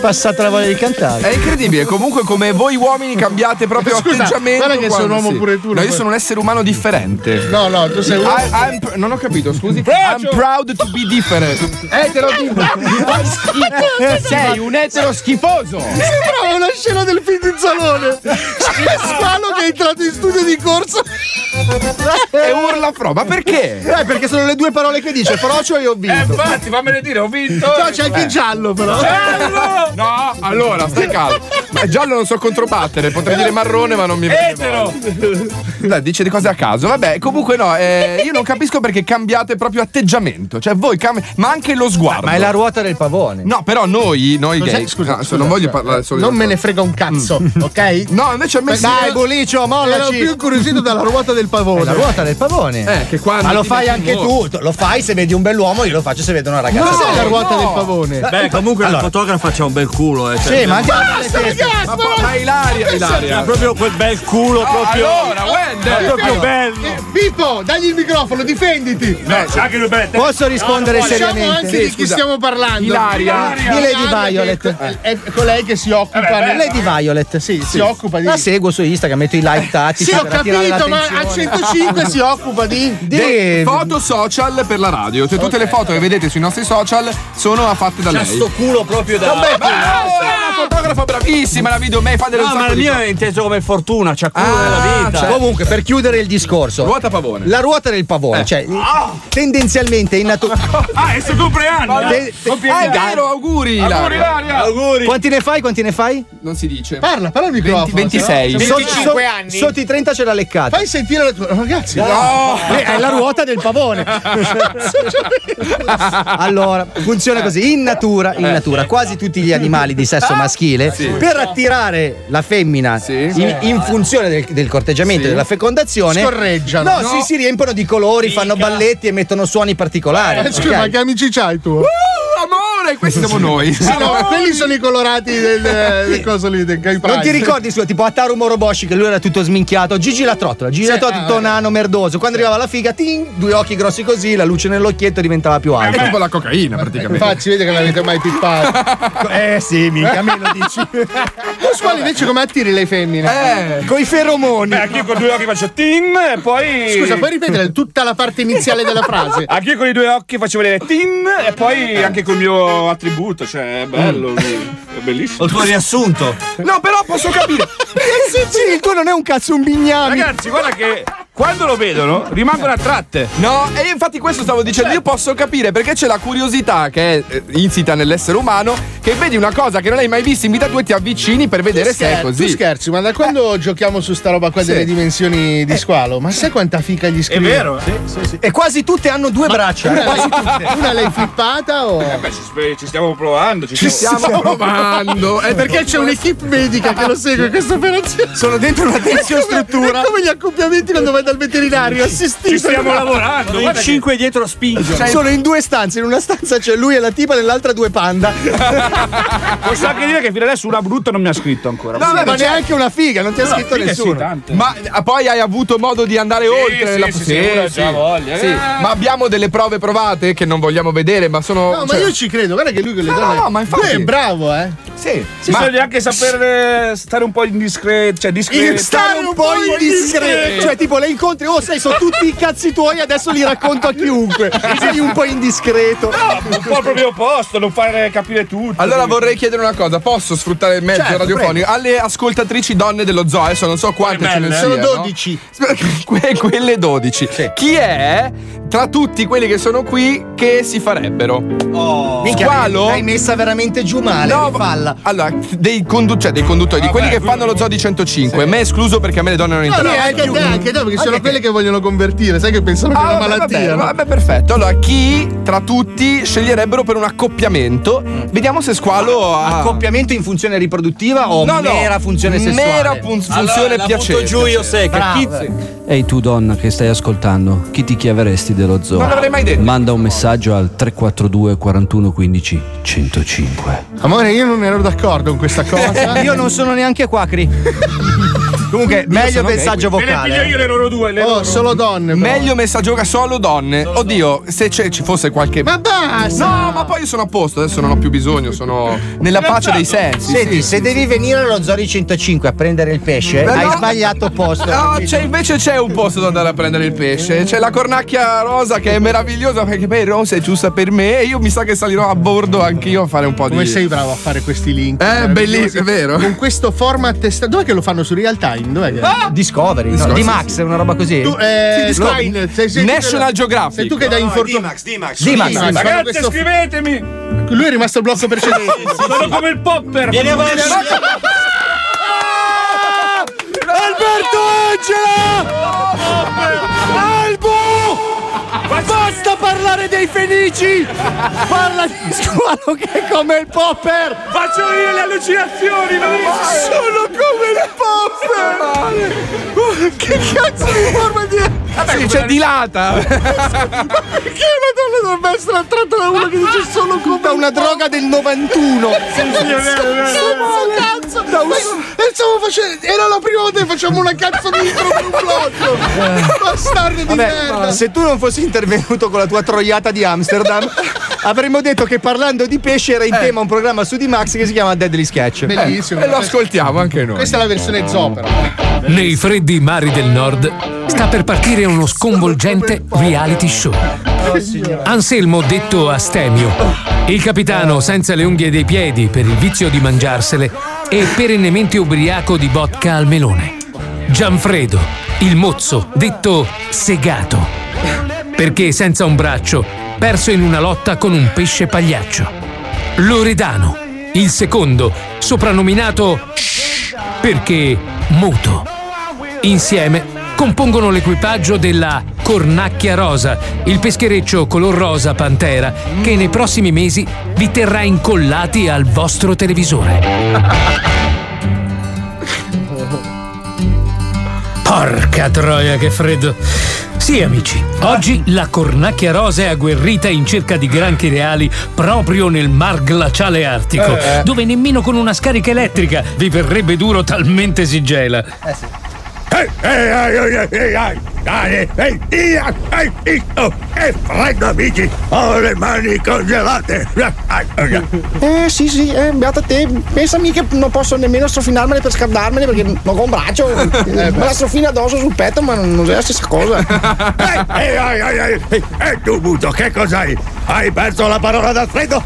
Passata la voglia di cantare. È incredibile, comunque come voi uomini cambiate proprio Scusa, atteggiamento. guarda che sei un uomo pure tu, No, io sono un essere umano differente. No, no, tu sei un uomo. I- I'm non ho capito, scusi. I'm proud to be different. Etero Sei un etero schifoso. Sembrava una scena del film di Zalone. Spalo che è entrato in studio di corso. e urla fro. Ma perché? Eh, perché sono le due parole che dice, frocio e ho vinto. Eh, infatti, fammene dire, ho vinto. No, c'è anche Eh. il giallo, però. Giallo! No, allora, stai calmo. Ma giallo non so controbattere, potrei dire marrone, ma non mi viene. Etero! Dai, dice di cose a caso. Vabbè, comunque no, eh, io non capisco perché cambiate proprio atteggiamento. Cioè, voi cambi- ma anche lo sguardo. Ma è la ruota del pavone. No, però noi, noi gay. Scusa, no, scusa, non voglio scusa. parlare solo Non me ne frega un cazzo, ok? No, invece a me sì. Dai, Bulicio, Ero mollaci. più incuriosito dalla ruota del pavone ruota del pavone. Eh, che quando Ma lo fai anche tu, lo fai se vedi un bell'uomo, io lo faccio se vedo una ragazza. No, la ruota no. del pavone. Beh, comunque allora. il fotografo c'ha un bel culo, eh. Cioè, sì, ma anche Basta, ragazzi, ma, ma, Ilaria, Ilaria. Proprio quel bel culo, oh, proprio. Allora, Wendell. È proprio bello. Eh, Pippo, dagli il microfono, difenditi. Beh, anche lui bello. Posso rispondere no, no, seriamente? anche sì, di chi stiamo parlando. Ilaria. Di Lady Violet. È colei che si occupa. Eh, Lady Violet, sì. Si occupa di. La seguo su Instagram, metto i like eh, tatti. Sì, ho capito, ma a 105 5 si occupa di, di De... foto social per la radio. Cioè, okay. tutte le foto che vedete sui nostri social sono fatte da C'ha lei. sto culo proprio da. me. ma è una fotografa bravissima, la video me fa delle no, ma il mio è inteso come fortuna, c'ha culo ah, della vita. Cioè. Comunque, per chiudere il discorso. Ruota pavone. La ruota del pavone, eh. cioè oh. tendenzialmente in natura. ah, è suo compleanno. Eh. Te- te- ah, è vero, auguri. Auguri, Laria. Auguri. Quanti ne fai? Quanti ne fai? Non si dice. Parla, parla al microfono. 26. 25 anni. Sotto i 30 ce l'ha leccata. Fai sentire la tua. Ragazzi, No! Eh, è la ruota del pavone. allora, funziona così. In natura, in natura, quasi tutti gli animali di sesso maschile, per attirare la femmina Sì. in, in funzione del, del corteggiamento e Sì. della fecondazione, Scorreggiano. No, No. Si, si riempiono di colori, fanno balletti e mettono suoni particolari. Eh, scusa, ok? ma che amici c'hai tu? Uh, amore, questi siamo noi. Sì, no, ma quelli sono i colorati del, del coso lì, del Gay Non ti ricordi su tipo Ataru Moroboshi che lui era tutto sminchiato, Gigi la trottola, Gigi la Sì, trottola ah, tutto nano merdoso. Quando arrivava la figa, ting, due occhi grossi così, la luce nell'occhietto diventava più È alta. tipo la cocaina, praticamente. Infatti, si vede che non avete mai pippato. Eh sì, mica me lo dici. Tu squali invece come attiri le femmine? Eh. Con i feromoni. Beh, anch'io con due occhi faccio tin e poi. Scusa, puoi ripetere tutta la parte iniziale della frase? Anch'io con i due occhi faccio vedere tin e poi anche col mio attributo, cioè è bello, lui, è bellissimo. Il tuo riassunto. No, però posso capire. sì, il tuo non è un cazzo, un bignami. Ragazzi, guarda che quando lo vedono rimangono attratte. No, e infatti questo stavo dicendo, io posso capire perché c'è la curiosità che è eh, insita nell'essere umano, che vedi una cosa che non hai mai visto in vita tua e ti avvicini per vedere se è Scher- Tu così. scherzi, ma da quando giochiamo su sta roba qua Sì. delle dimensioni di squalo? Ma sai quanta fica gli È scrive? vero? E quasi tutte hanno due braccia. Una, eh, quasi tutte. l'hai, una l'hai flippata o. Eh beh, ci, stiamo provando. Ci, Ci stiamo. stiamo provando. È perché c'è un'equipe medica che lo segue questa operazione. Sono dentro una tensiostruttura. È come gli accoppiamenti quando vai dal veterinario, assistito. Ci stiamo lavorando. In guarda che- cinque dietro spingono. Sono in due stanze, in una stanza c'è lui e la tipa, nell'altra due panda. Posso anche dire che fino adesso una brutta non mi ha scritto ancora. No, ma neanche una figa, non ti ha scritto sì, nessuno. Ma eh, poi hai avuto modo di andare oltre sì, la sì, sì, voglia. sì. Ma abbiamo delle prove provate che non vogliamo vedere, ma sono. No, ma cioè- io ci credo, guarda che lui con le No, donne. no, ma infatti- Lui è bravo, eh. Sì. Sì, ma bisogna anche saper eh, stare un po' indiscreto. Cioè, discreto. Stare un po' indiscreto. Cioè, tipo, le incontri, oh, sai, sono tutti i cazzi tuoi, adesso li racconto a chiunque. Sei un po' indiscreto. No, un po' proprio opposto, non fare capire tutto. Allora vorrei chiedere una cosa, posso sfruttare il mezzo Certo, radiofonico? Alle ascoltatrici donne dello zoo, adesso non so quante ce ne Sono siano. 12. Que- quelle 12. Chi è tra tutti quelli che sono qui che si farebbero? Minchia, Squalo? l'hai messa veramente giù male. No, falla. Allora, dei, condu- cioè, dei conduttori, di quelli che fanno lo zoo di 105, me escluso perché a me le donne non No, no, interessano. anche te, anche te, perché sono quelle che vogliono convertire, sai che pensano che è Ah, una vabbè, malattia. vabbè, no? vabbè, perfetto. Allora, chi tra tutti sceglierebbero per un accoppiamento? Vediamo se Squalo ha. Accoppiamento in funzione riproduttiva o No, no, mera funzione sessuale? Mera fun- funzione piacere. giù io secca. Ehi tu donna che stai ascoltando, chi ti chiaveresti dello zoo? Non l'avrei mai detto. Manda un messaggio al 342 41 15 105. Amore, io non ero d'accordo con questa cosa. Io non sono neanche qua, Cri. Comunque, meglio messaggio Me ne vocale. io le loro due. Le Oh, loro. solo donne. però. Meglio messaggio vocale solo donne. Oddio, se c'è- ci fosse qualche. Ma basta! No, ma poi io sono a posto, adesso non ho più bisogno, sono nella pace dei sensi. Senti, sì, se sì, devi sì. venire allo Zori 105 a prendere il pesce, Beh, hai no. sbagliato posto. No, c'è, invece c'è un posto dove andare a prendere il pesce. C'è la cornacchia rosa che è meravigliosa perché poi rosa è giusta per me e io mi sa che salirò a bordo anch'io a fare un po' di. Come sei bravo a fare questi link? Eh, bellissimo, è vero. Con questo format Dov'è che lo fanno su real time? Dov'è che? Ah! Discovery, no, Discovery, di sì, Max, è una roba così. Tu, eh, Sì. Sky, sei- sei National Geographic. Sei tu che dai infortuni. D-Max, D-Max. Di-Max. Fanno Ragazzi, questo- scrivetemi. Lui è rimasto il blocco precedente. Sono come il popper. Vieni a vedere. Alberto Angela! Parlare dei fenici! Parla di squalo che è come il popper! Faccio io le allucinazioni, Maurizio. Sono come il popper! Che cazzo di forma di... Sì, c'è dilata. Perché una donna dovrebbe essere attratta da uno che dice solo come Da una droga del 91! cazzo. Da un... Facendo era la prima volta che facciamo una cazzo di intro per un blocco. Bastardo di Vabbè, merda. se tu non fossi intervenuto con la tua troiata di Amsterdam, avremmo detto che parlando di pesce era in tema un programma su D-Max che si chiama Deadly Sketch. bellissimo E lo ascoltiamo anche noi. questa è la versione zoo però Nei freddi mari del nord sta per partire uno sconvolgente reality show. Anselmo detto Astemio, il capitano senza le unghie dei piedi per il vizio di mangiarsele e perennemente ubriaco di vodka al melone. Gianfredo, il mozzo detto Segato, perché senza un braccio perso in una lotta con un pesce pagliaccio. Loredano, il secondo, soprannominato Shh, perché muto. Insieme compongono l'equipaggio della Cornacchia Rosa, il peschereccio color rosa pantera che nei prossimi mesi vi terrà incollati al vostro televisore. Porca troia, che freddo! Sì, amici, oggi la cornacchia rosa è agguerrita in cerca di granchi reali proprio nel mar glaciale artico, Eh. dove nemmeno con una scarica elettrica vi verrebbe duro talmente si gela. Ehi, ehi, dai, ehi, via, ehi, ehi, oh, è freddo, amici, ho le mani congelate. Eh sì sì, eh, beata te, pensami che non posso nemmeno strofinarmene per scaldarmene perché non ho un braccio. Me la strofino addosso sul petto ma non, è la stessa cosa. Ehi, ehi, ehi, ehi, ehi, e tu, muto, che cos'hai? Hai perso la parola dal freddo?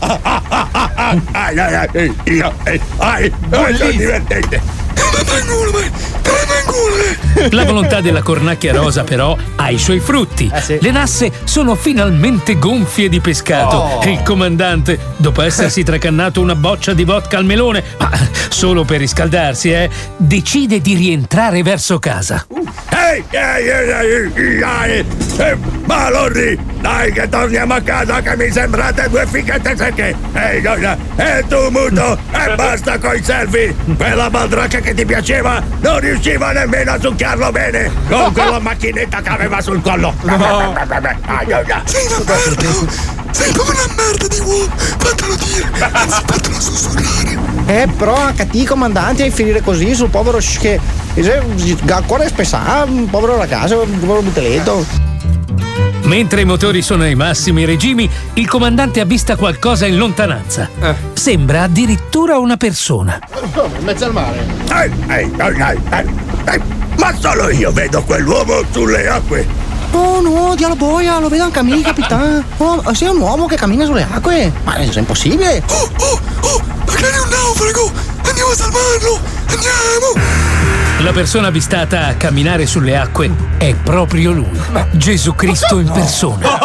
Ai, ai, ai, ehi, io, ehi, ai, questo è divertente. La volontà della cornacchia rosa, però, ha i suoi frutti. Le nasse sono finalmente gonfie di pescato. Oh. E il comandante, dopo essersi tracannato una boccia di vodka al melone, ma solo per riscaldarsi, eh, decide di rientrare verso casa. Ehi, ehi, ehi, ehi, ehi, eh, Balordi, dai che torniamo a casa che mi sembrate due fichette secche. Ehi, donna, e tu muto, e basta coi selfie. Quella baldracca che ti piaceva non riusciva nemmeno a succhiarlo bene con quella macchinetta che aveva sul collo. Ai, ai, ai. Sei come una merda di uomo, fatelo dire, anzi fatelo sussurrare. Eh però anche ti comandante a finire così sul povero che che ancora è spesa, un povero ragazzo, un povero buteletto. Mentre i motori sono ai massimi regimi, il comandante avvista qualcosa in lontananza. Sembra addirittura una persona. in mezzo al mare ehi, ehi, ehi, ehi, ehi, ma solo io vedo quell'uomo sulle acque. Oh no, dia la boia, lo vedo anche a me, capitano. Oh, sei un uomo che cammina sulle acque. Ma è impossibile. Oh, oh, oh, magari è un naufrago! Andiamo a salvarlo! Andiamo! La persona avvistata a camminare sulle acque è proprio lui, Gesù Cristo in persona.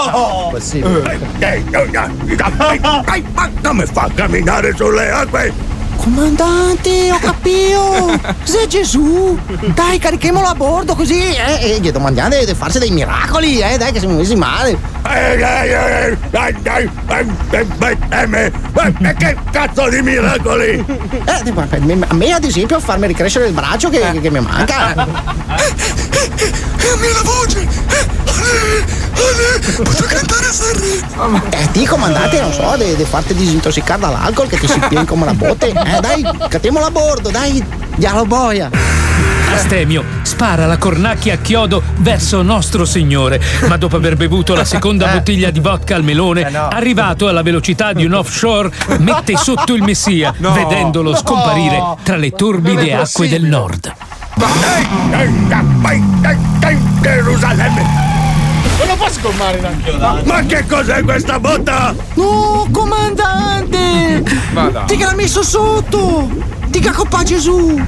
Come fa a camminare sulle acque? Comandante, ho capito! Sei Gesù! Dai, carichiamolo a bordo così, eh! E gli domandiamo di farsi dei miracoli, eh! Dai, che siamo messi male! Ma e che cazzo di miracoli? Eh, a me, ad esempio, farmi ricrescere il braccio che, che- mi manca. E me la voce! Eh, posso cantare a Sanremo! Eh, ti, comandante, non so, di farti disintossicare dall'alcol che ti si pieni come una botte. Eh, dai, cattiamolo a bordo, dai, dialo boia! Astemio spara la cornacchia a chiodo verso nostro signore, ma dopo aver bevuto la seconda bottiglia di vodka al melone, arrivato alla velocità di un offshore, mette sotto il messia, No. vedendolo scomparire No. tra le turbide acque del nord. Gerusalemme! Non lo posso colmare in Ma che cos'è questa botta? No, comandante! Vada. Ti che l'ha messo sotto! Dica coppa Gesù!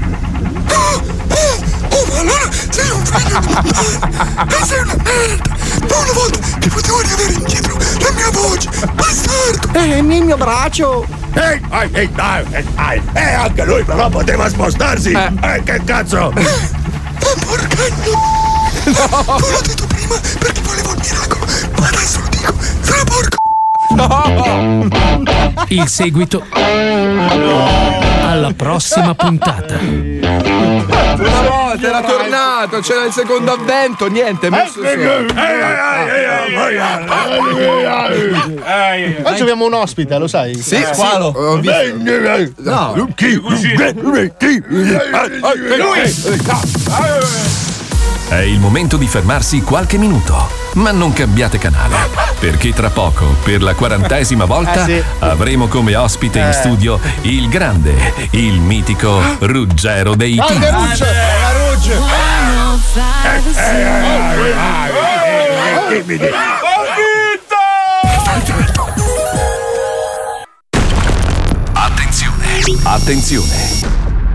Oh, ma allora sei un figlio di puttana! sei una merda! Ma una volta che potevo riavere indietro la mia voce! Bastardo! Eh, nel mio braccio! Ehi, ehi, ehi, dai, ehi, dai! Eh, anche lui però poteva spostarsi! Eh, che cazzo! Ma porca no! Non l'ho detto prima perché ma adesso lo dico! Fra porco! Il seguito alla prossima puntata. Una volta era tornato, c'era il secondo avvento, niente, messo Oggi abbiamo un ospite, lo sai? Sì, sì, ho visto. È il momento di fermarsi qualche minuto, ma non cambiate canale, perché tra poco, per la quarantesima volta, Eh sì. avremo come ospite in Eh. studio il grande, il mitico Ruggero dei Grande Tigri. Rugge! La Rugge! Attenzione! Attenzione!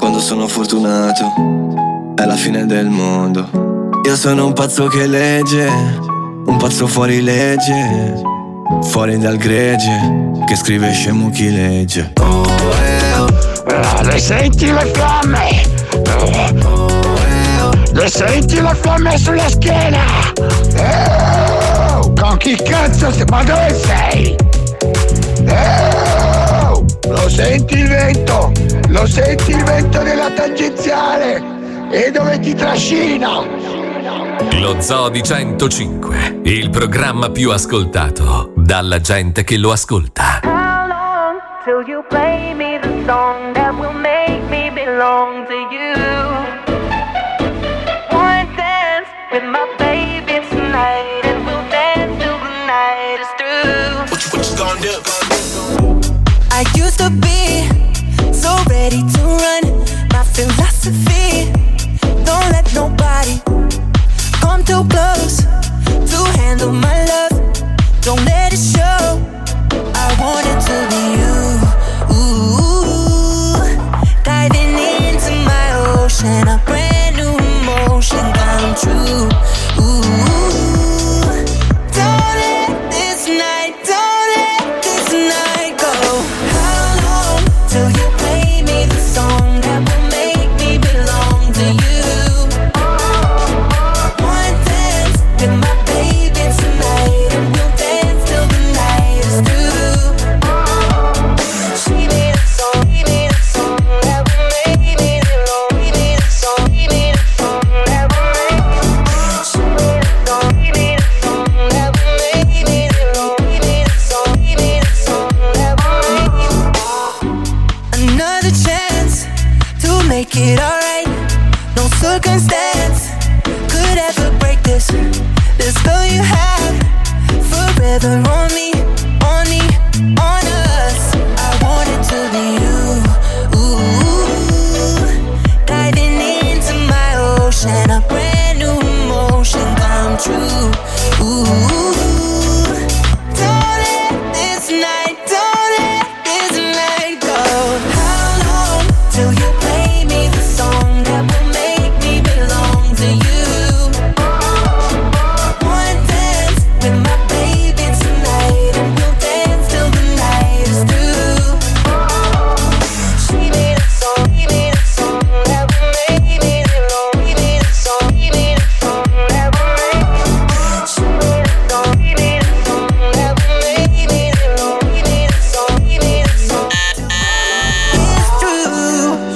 Quando sono fortunato è la fine del mondo. Io sono un pazzo che legge, un pazzo fuori legge, fuori dal gregge, che scrive scemo chi legge. Oh, eh, oh. Le senti le fiamme? Le senti le fiamme sulla schiena? Oh, con chi cazzo sei? Ma dove sei? Lo senti il vento? Lo senti il vento della tangenziale? E dove ti trascina? Lo Zoo di 105, il programma più ascoltato dalla gente che lo ascolta. Till you play me the song that will make me belong to you. One dance with my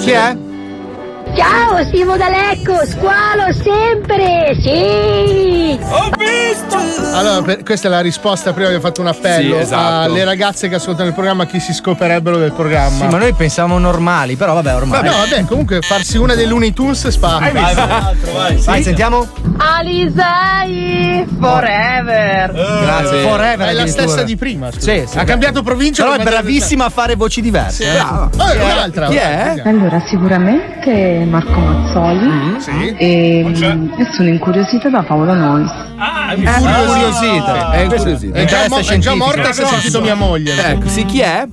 天 Lecco, Simo da Lecco, squalo sempre, sì! Ho visto! Allora, per- questa è la risposta. Prima abbiamo fatto un appello Sì, esatto. alle ragazze che ascoltano il programma, chi si scoperebbero del programma. Sì, ma noi pensavamo normali, però vabbè, ormai. Vabbè, vabbè, comunque farsi una dei Looney Tunes spacca. Vai, vai, vai. Vai, sentiamo. Alisei, forever! Grazie. Forever È la stessa di prima. scusa. Sì, sì. ha cambiato provincia. Però è bravissima a fare voci diverse. Sì. eh. Brava. Oh, è un'altra. Chi è? Allora, sicuramente Marco Mazzoli sì. e, e sono incuriosita da Paolo Nois. Ah, è incuriosita. È incuriosita. È già, mo- è già morta se ha sentito mia moglie. Ecco, sì, chi è?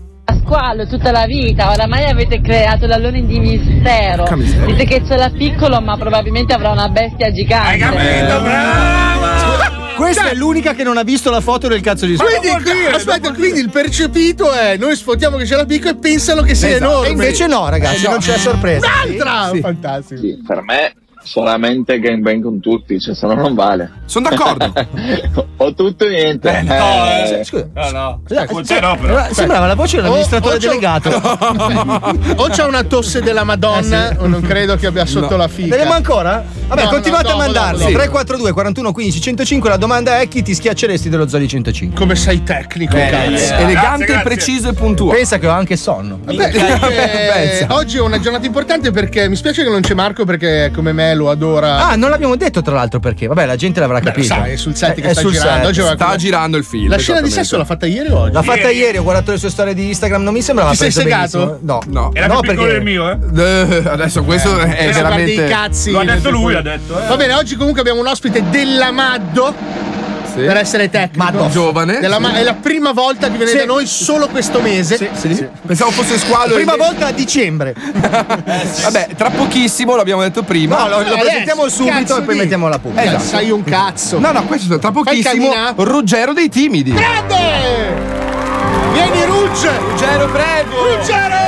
Squalo tutta la vita, oramai avete creato l'allone di mistero. Dite che ce l'ha piccolo, ma probabilmente avrà una bestia gigante. Questa è l'unica che non ha visto la foto del cazzo di Quindi, squalo. qui- aspetta, quindi il percepito è noi sfotiamo che c'è la piccola e pensano che sia Esatto. enorme. E invece no, ragazzi, Eh, non c'è sorpresa. Un'altra! Sì. Fantastico. Per me solamente gangbang con tutti, cioè se no non vale. Sono d'accordo. o tutto o niente. Eh, Scusa. No, no. Scusa, no, però. Allora, Sembrava la voce dell'amministratore O- o c'è- delegato. o c'è una tosse della Madonna o non credo che abbia sotto No. la figa. Vedremo ancora? Vabbè, No, continuate no, a mandarli. dopo, dopo. 342 41 15 105. La domanda è chi ti schiacceresti dello Zoli 105? Come sei tecnico, Eh, cazzo. eh, Elegante, grazie. preciso e puntuale. Pensa che ho anche sonno. Eh, oggi è una giornata importante perché mi spiace che non c'è Marco perché come me lo adora. Ah, non l'abbiamo detto tra l'altro perché. Vabbè, la gente l'avrà Beh, capito. sai, è sul set che È sta sul girando. set. Sta quella- girando il film. La scena di sesso l'ha fatta ieri o oggi? L'ha fatta ieri, ho guardato le sue storie di Instagram, non mi sembrava Ti sei preso segato? benissimo. No, No. Era no, più piccolo perché del mio, eh? Eh, Adesso questo è Adesso guardi veramente. i cazzi. Lo ha detto lui, ha detto, eh. Va bene, oggi comunque abbiamo un ospite della Maddo. Sì. Per essere tecnico. Giovane. Della Ma- Sì. È la prima volta che viene Sì. da noi solo questo mese. Sì. Pensavo fosse squalo. la prima volta a dicembre. Vabbè, tra pochissimo, l'abbiamo detto prima. No, lo, lo Adesso, presentiamo subito e poi di- mettiamo la pubblica. Eh, Esatto. Sai un cazzo. No, no, questo tra pochissimo. Ruggero dei timidi. Grande! Vieni Rugge! Ruggero, prego. Ruggero!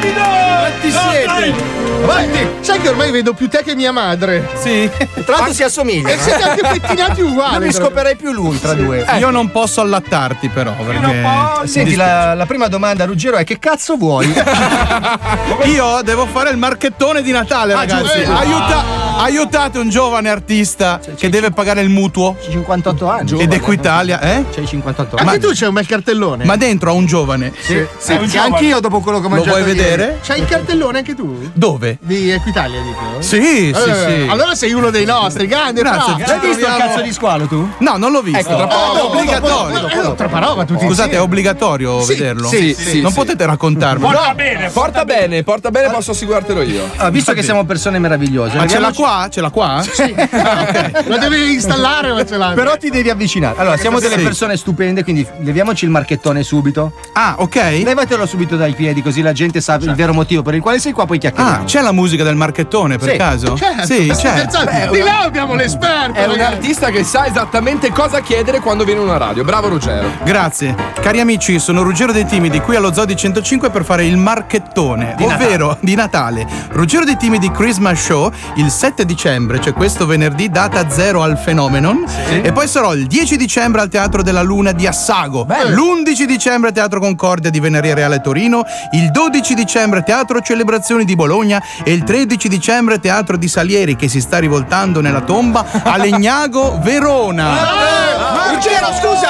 Quanti siete? Avanti! Sai che ormai vedo più te che mia madre. Sì. Tra l'altro si assomiglia. E siete anche pettinati uguali. Non mi scoperei più lui tra due. Io non posso allattarti, però. Perché Senti, la, la prima domanda, Ruggero, è che cazzo vuoi? io devo fare il marchettone di Natale, Ah, ragazzi. giusto. Aiuta- aiutate un giovane artista che deve pagare il mutuo. 58 anni. Ed Equitalia, eh? C'hai 58 anni. Anche tu c'hai un bel cartellone. Ma dentro ha un giovane. Sì, sì, sì, giovane. anch'io dopo quello che ho Lo mangiato vuoi ieri. vedere? C'hai il cartellone anche tu? Dove? Di Equitalia, dico. Sì, sì, Eh, sì. Allora sei uno dei nostri, grande. Grazie. L'hai visto il cazzo di squalo tu? No, non l'ho visto. Ecco, tra Oh, poco, è dopo, obbligatorio. Eh, troppa roba tutti Scusate, è obbligatorio Sì, vederlo? sì, sì, non sì. potete raccontarmi. Porta bene, Porta bene, porta bene, posso assicurartelo io. Ah, visto che siamo persone meravigliose. Ma ce l'ha qua? Ce l'ha qua? Sì. Lo devi installare, ma ce l'ha. Però ti devi avvicinare. Allora, siamo delle Sì. persone stupende, quindi leviamoci il marchettone subito. Ah, ok. Levatelo subito dai piedi, così la gente sa il vero motivo per il quale sei qua, poi chiacchieriamo. Ah, c'è la musica del marchettone per Sì. caso? Certo, Sì, scherzando? Beh, Di là abbiamo l'esperto. È un ragazzi. artista che sa esattamente cosa chiedere quando viene in una radio. Bravo Ruggero. Grazie. Cari amici, sono Ruggero dei Timidi qui allo Zodi 105 per fare il marchettone, ovvero di Natale. Ruggero dei Timidi Christmas Show il 7 dicembre, cioè questo venerdì, data zero al Phenomenon. E poi sarò il 10 dicembre al Teatro della Luna di Assago. L'11 dicembre al Teatro Concordia di Veneria Reale Torino. Il 12 dicembre Teatro Celebrazioni di Bologna. E il 13 dicembre Teatro di Salieri che si sta rivoltando nella tomba a Legnago, Verona. Ah, Ruggero, scusa!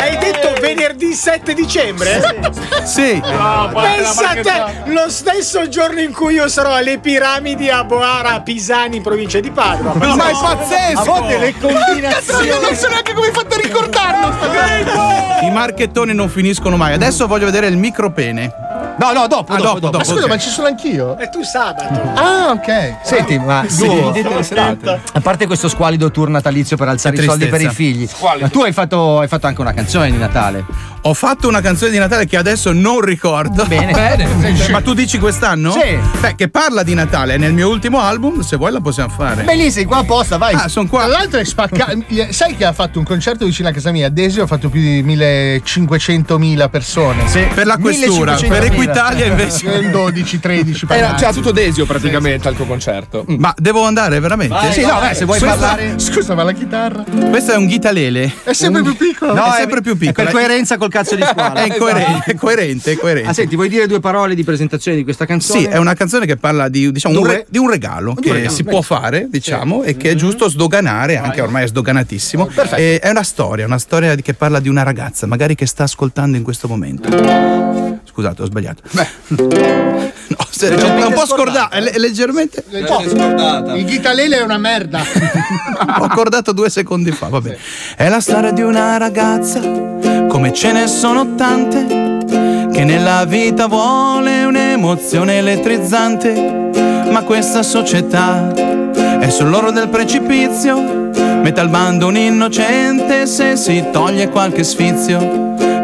Hai detto venerdì 7 dicembre? Sì. Pensa a te, lo stesso giorno in cui io sarò alle piramidi a Boara, a Pisani, in provincia di Padova. Ma è pazzesco! A volte le Cazzo, io non combinazioni. so neanche come hai fatto a ricordarlo. I marchettoni non finiscono mai. Adesso voglio vedere il micropene. No, no, dopo, Ah, dopo, dopo, dopo. Ma scusa, ok. ma ci sono anch'io? E tu sabato. Ah, ok. Senti, ma tu, a parte questo squalido tour natalizio per alzare i soldi per i figli, Squalido. ma tu hai fatto, hai fatto anche una canzone di Natale. Ho fatto una canzone di Natale che adesso non ricordo. Bene. Bene. Ma tu dici quest'anno? Sì. Beh, che parla di Natale. È nel mio ultimo album. Se vuoi la possiamo fare. Bellissimo, qua apposta, vai. Ah, sono Tra qua. l'altro è spaccato. Sai che ha fatto un concerto vicino a casa mia? Desio ha fatto più di 1500.000 persone. Per la questura, 1500.000. per Equitalia L'Italia invece. In 12, 13. Era, c'era tutto Desio praticamente al tuo concerto. Ma devo andare veramente? Vai, Sì, vai, no, beh, se vuoi Questa- parlare. Scusa, ma la chitarra? Questo è un ghitalele. È sempre più piccolo. No, è è- sempre più è piccolo. per coerenza col cazzo di squalo. È coerente, è coerente, è coerente. Ah, senti, vuoi dire due parole di presentazione di questa canzone? Sì, è una canzone che parla di, diciamo, un, re- di un regalo che regalo. si può fare, diciamo, e che è giusto sdoganare, anche ormai è sdoganatissimo. Perfetto. E è una storia, una storia di- che parla di una ragazza, magari che sta ascoltando in questo momento. Scusate, ho sbagliato. No, se- è un, po' scordato, è le- è leggermente. Il ghitalele è una merda. Ho accordato due secondi fa, va bene. È la storia di una ragazza, come ce ne sono tante, che nella vita vuole un'emozione elettrizzante, ma questa società è sull'oro del precipizio, mette al bando un innocente se si toglie qualche sfizio,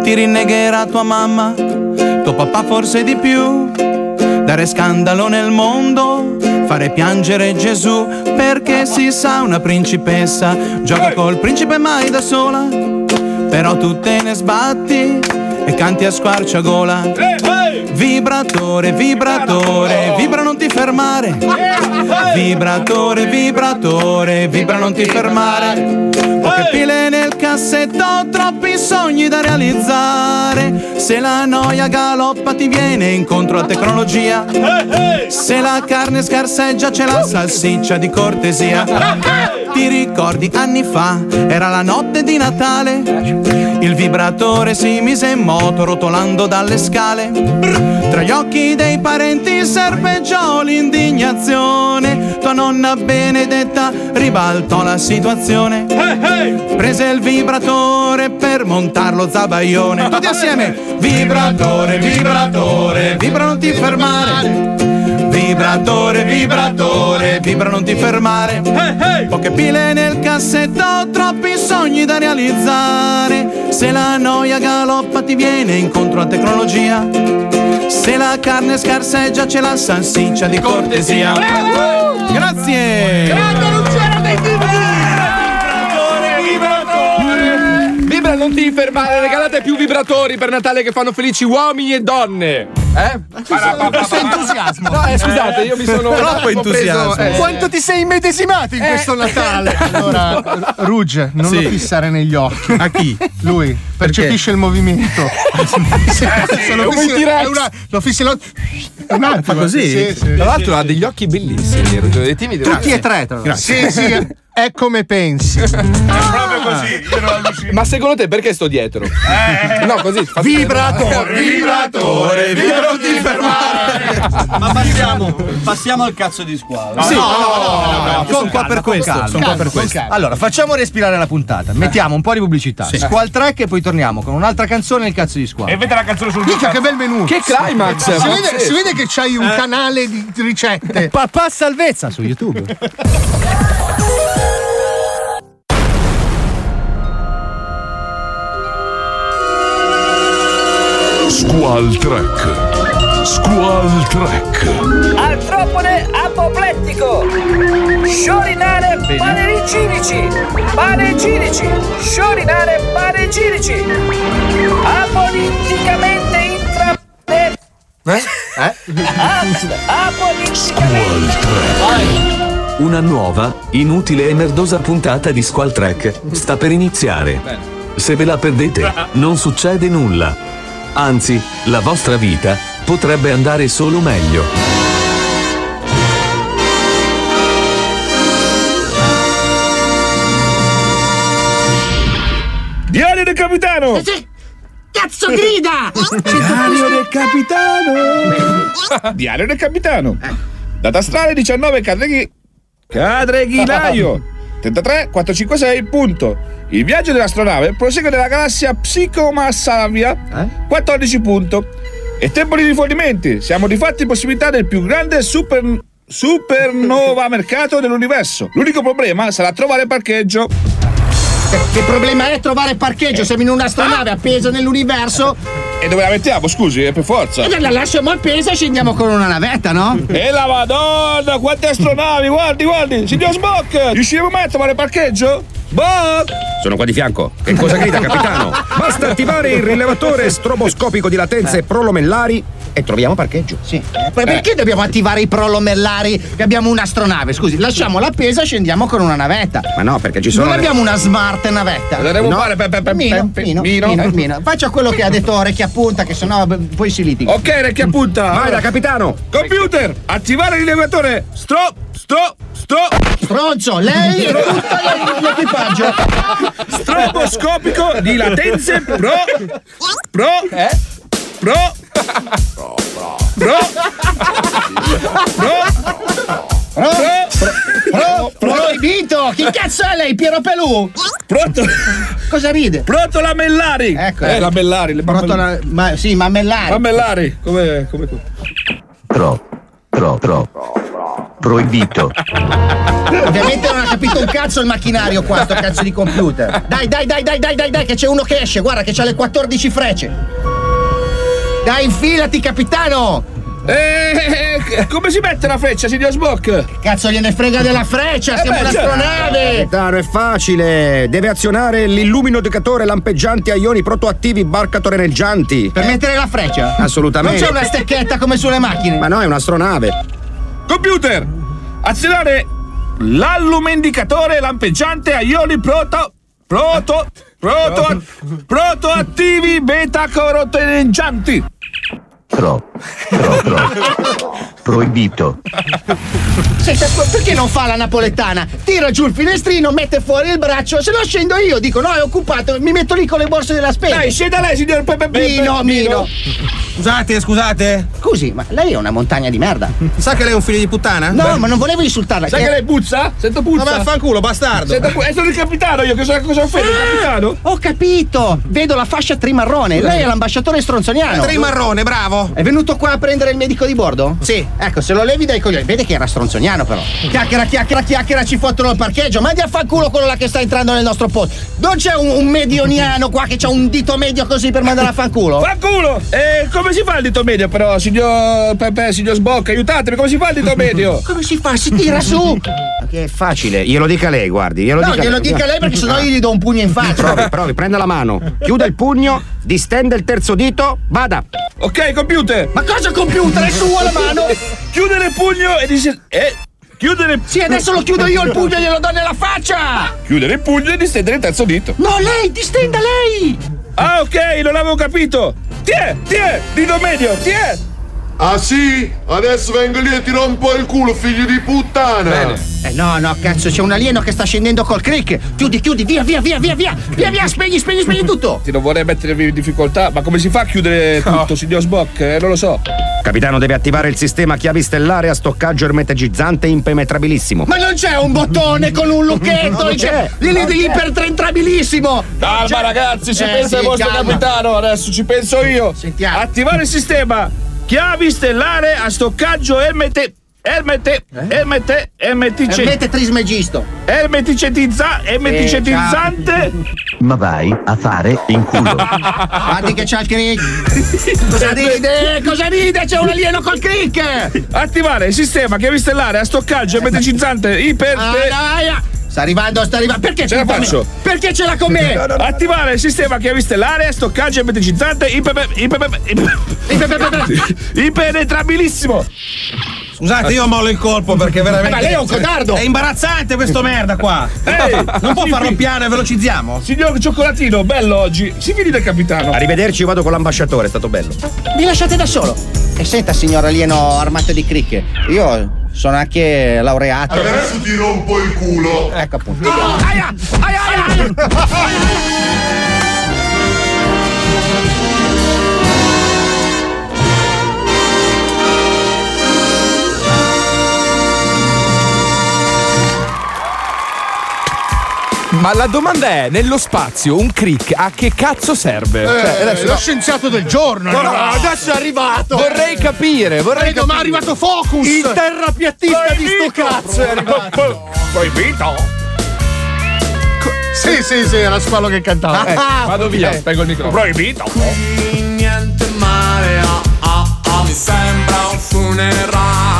ti rinnegherà tua mamma, tuo papà forse di più, dare scandalo nel mondo, fare piangere Gesù, perché si sa una principessa gioca col principe mai da sola, però tu te ne sbatti e canti a squarciagola. Vibratore, vibratore, vibra non ti fermare. Vibratore, vibratore, vibra non ti fermare. Poche pile nel cassetto, troppi sogni da realizzare. Se la noia galoppa ti viene incontro a tecnologia. Se la carne scarseggia c'è la salsiccia di cortesia. Ti ricordi anni fa, era la notte di Natale. Il vibratore si mise in moto rotolando dalle scale. Tra gli occhi dei parenti serpeggiò l'indignazione. Tua nonna benedetta ribaltò la situazione. Prese il vibratore per montarlo zabaione. Tutti assieme. Vibratore, vibratore, vibra non ti fermare. Vibratore, vibratore, vibra non ti fermare. Poche pile nel cassetto, troppi sogni da realizzare. Se la noia galoppa ti viene incontro a tecnologia. Se la carne scarseggia c'è la salsiccia di cortesia. Grazie! Vibra, ti fermare, regalate più vibratori per Natale che fanno felici uomini e donne. Eh? Questo entusiasmo. No, eh, scusate, io mi sono. Troppo entusiasmo. preso, eh, Quanto ti sei immedesimato in Eh. questo Natale? Allora, Ruge, non Sì. lo fissare negli occhi. A chi? Lui percepisce il movimento. Se lo come fissi- è una- lo fissi lo- un attimo. Fa così? Sì, sì. Tra l'altro ha degli occhi bellissimi, dei timidi. Tutti e tre, tra l'altro. Sì, sì, è come pensi. Proprio così, io non allucino. Ma secondo te perché sto dietro? No, così. fa- Vibratore, Vibratore, vibra non ti fermare. Ma passiamo, passiamo al cazzo di squalo. Sì, no, no, no, sono qua per questo. calma, Sono qua per questo. Allora, facciamo respirare la puntata. Mettiamo un po' di pubblicità. Sì. Squal track e poi torniamo con un'altra canzone e il cazzo di squalo. E vede la canzone sul Mica che bel menù. Che climax! Si vede, si vede che c'hai un canale di ricette. Papà salvezza su YouTube. Squall Track. Squall Track. Artropode apoplettico. Sciorinare panegirici. Panegirici. Sciorinare panegirici. Apoliticamente intra... Eh? Apoliticamente... Squall Track. Una nuova, inutile e merdosa puntata di Squall Track sta per iniziare. Se ve la perdete, non succede nulla. Anzi, la vostra vita potrebbe andare solo meglio. Diario del capitano! Cazzo grida! Diario del capitano! Diario del capitano! Data strale 19 Cadreghi... Cadreghilaio! 33 456 punto. Il viaggio dell'astronave prosegue nella galassia Psicomassavia 14 punto. E tempo di rifornimenti. Siamo di fatti in possibilità del più grande super supernova mercato dell'universo. L'unico problema sarà trovare parcheggio. Che problema è trovare parcheggio? Siamo in un'astronave appesa nell'universo. E dove la mettiamo, scusi, eh, per forza. E la lasciamo appesa e scendiamo con una navetta, no? E la madonna, quante astronavi, guardi, guardi! Signor Spock, riusciremo mai a trovare parcheggio? Spock! Sono qua di fianco. Che cosa grida, capitano? Basta attivare il rilevatore stroboscopico di latenze prolomellari e troviamo parcheggio. Sì. Perché dobbiamo attivare i prolomellari che abbiamo un'astronave? Scusi, lasciamola appesa e scendiamo con una navetta. Ma no, perché ci sono. Non le- abbiamo una smart navetta. Cosa devo No. fare per- per- per- Mino, Mino, Mino? Mino. Faccia quello che ha detto Orecchia Punta, che sennò poi si litiga. Ok, Recchia punta. Vai da capitano. Computer, attivare il rilevatore. Stop, stop, stop. Stronzo, lei e tutto l'equipaggio. Stroboscopico di latenze pro. Pro. Eh? Pro. Pro. Pro. Pro, pro, proibito! Chi cazzo è lei, Piero Pelù? Pronto? Cosa ride? Pronto lamellari. Ecco. Eh, lamellari. Le Pronto la- ma, sì, mammellari. Lamellari. Come, come Pro. Pro. Pro. Proibito. Ovviamente non ha capito un cazzo il macchinario qua, sto cazzo di computer. Dai, dai, dai, dai, dai, dai, dai, che c'è uno che esce, guarda che c'ha le 14 frecce. Dai, infilati, capitano! Eh, come si mette la freccia, signor Smoke? Cazzo gliene frega della freccia, Eh siamo un'astronave! Capitano, è facile. Deve azionare l'illuminodicatore lampeggianti a ioni protoattivi barcatoreneggianti. Per mettere la freccia? Assolutamente. Non c'è una stecchetta come sulle macchine? Ma no, è un'astronave. Computer, azionare l'allumendicatore lampeggiante a ioni proto. Proto. Proto. Protoattivi beta-caroteneggianti. Pro. Pro. Pro. Proibito. Senta, perché non fa la napoletana? Tira giù il finestrino, mette fuori il braccio, se no scendo io, dico no, è occupato, mi metto lì con le borse della spesa. Dai, scenda lei, signor Pepe Mino, Mino. Scusate, scusate. Scusi, ma lei è una montagna di merda. Sa che lei è un figlio di puttana? No, ma non volevo insultarla. Sai che lei puzza? Sento puzza. Ma vaffanculo, bastardo. Sento pu- eh, sono il capitano io, cosa, cosa ho fatto? Il capitano? Ho capito! Vedo la fascia trimarrone. Lei è l'ambasciatore stronzoniano. Trimarrone, bravo. È venuto qua a prendere il medico di bordo? Sì. Ecco, se lo levi dai coglioni. Vede che era stronzoniano, però. Chiacchiera, chiacchiera, chiacchiera, ci fottono il parcheggio. Mandi a fanculo quello là che sta entrando nel nostro posto. Non c'è un, un medioniano qua che c'ha un dito medio così per mandare a fanculo? Fanculo! E come si fa il dito medio però, signor Pepe, signor Sbocca? Aiutatemi, come si fa il dito medio? Come si fa? Si tira su! Che è facile, glielo dica lei, guardi. Glielo No, dica glielo lei. dica lei perché sennò io gli do un pugno in faccia. Provi, provi, prenda la mano, chiuda il pugno, distende il terzo dito, vada. Ok, computer! Ma cosa computer? È sua la mano? Chiudere il pugno e dice. Eh, chiudere. Sì, adesso lo chiudo io il pugno e glielo do nella faccia! Chiudere il pugno e distendere il terzo dito. No, lei, distenda lei! Ah, ok, non l'avevo capito! Tiè, tiè, dito medio, tiè! Ah sì? Adesso vengo lì e ti rompo il culo, figlio di puttana! Eh no, no, cazzo, c'è un alieno che sta scendendo col crick. Chiudi, chiudi, via, via, via, via, via, via, via, spegni, spegni, spegni tutto. Ti non vorrei mettervi in difficoltà, ma come si fa a chiudere tutto, signor Sbock? Eh, non lo so. Capitano deve attivare il sistema chiavi stellare a stoccaggio ermetagizzante impenetrabilissimo. Ma non c'è un bottone con un lucchetto, Non c'è lì lì ipertrentrabilissimo. Calma ragazzi, ci Eh, pensa sì, il vostro calma. capitano, adesso ci penso io. Sentiamo. Attivare il sistema. Chiavi stellare a stoccaggio ermete. Ermete, ermete, ermetice. Mette trismegisto. Ermeticetizza, ermeticetizzante. Ma vai a fare in culo. Guardi che c'ha il crick. Cosa ride? Cosa ride? C'è un alieno col crick. Attivare il sistema chiavi stellare a stoccaggio ermeticizzante iper. Ah, dai, ah. Sta arrivando, sta arrivando. Perché Ce la con me? faccio. Perché ce l'ha con me? Attivare il sistema chiavi stellare a stoccaggio ermeticizzante iper. Scusate, io mollo il colpo perché veramente. Ma lei è un codardo. È imbarazzante questo merda qua. Ehi, non può sì, farlo sì. piano e velocizziamo? Signor Cioccolatino, bello oggi. Si fidi del capitano. Arrivederci, vado con l'ambasciatore, è stato bello. Mi lasciate da solo. E senta, signor alieno armato di crick, io sono anche laureato. Adesso ti rompo il culo! Ecco appunto. Aia, aia, aia, aia. Ma la domanda è, nello spazio un crick a che cazzo serve? Cioè, adesso- lo scienziato del giorno. No, no, no, adesso è arrivato. Vorrei capire, vorrei Vedo, ma è capire. arrivato Focus. Il terrapiattista di sto cazzo è arrivato. Proibito. Sì, sì, sì, era quello che cantava. Eh, vado via, ok. spengo il microfono. Proibito. Niente male, ah, ah, ah, mi sembra un funerale.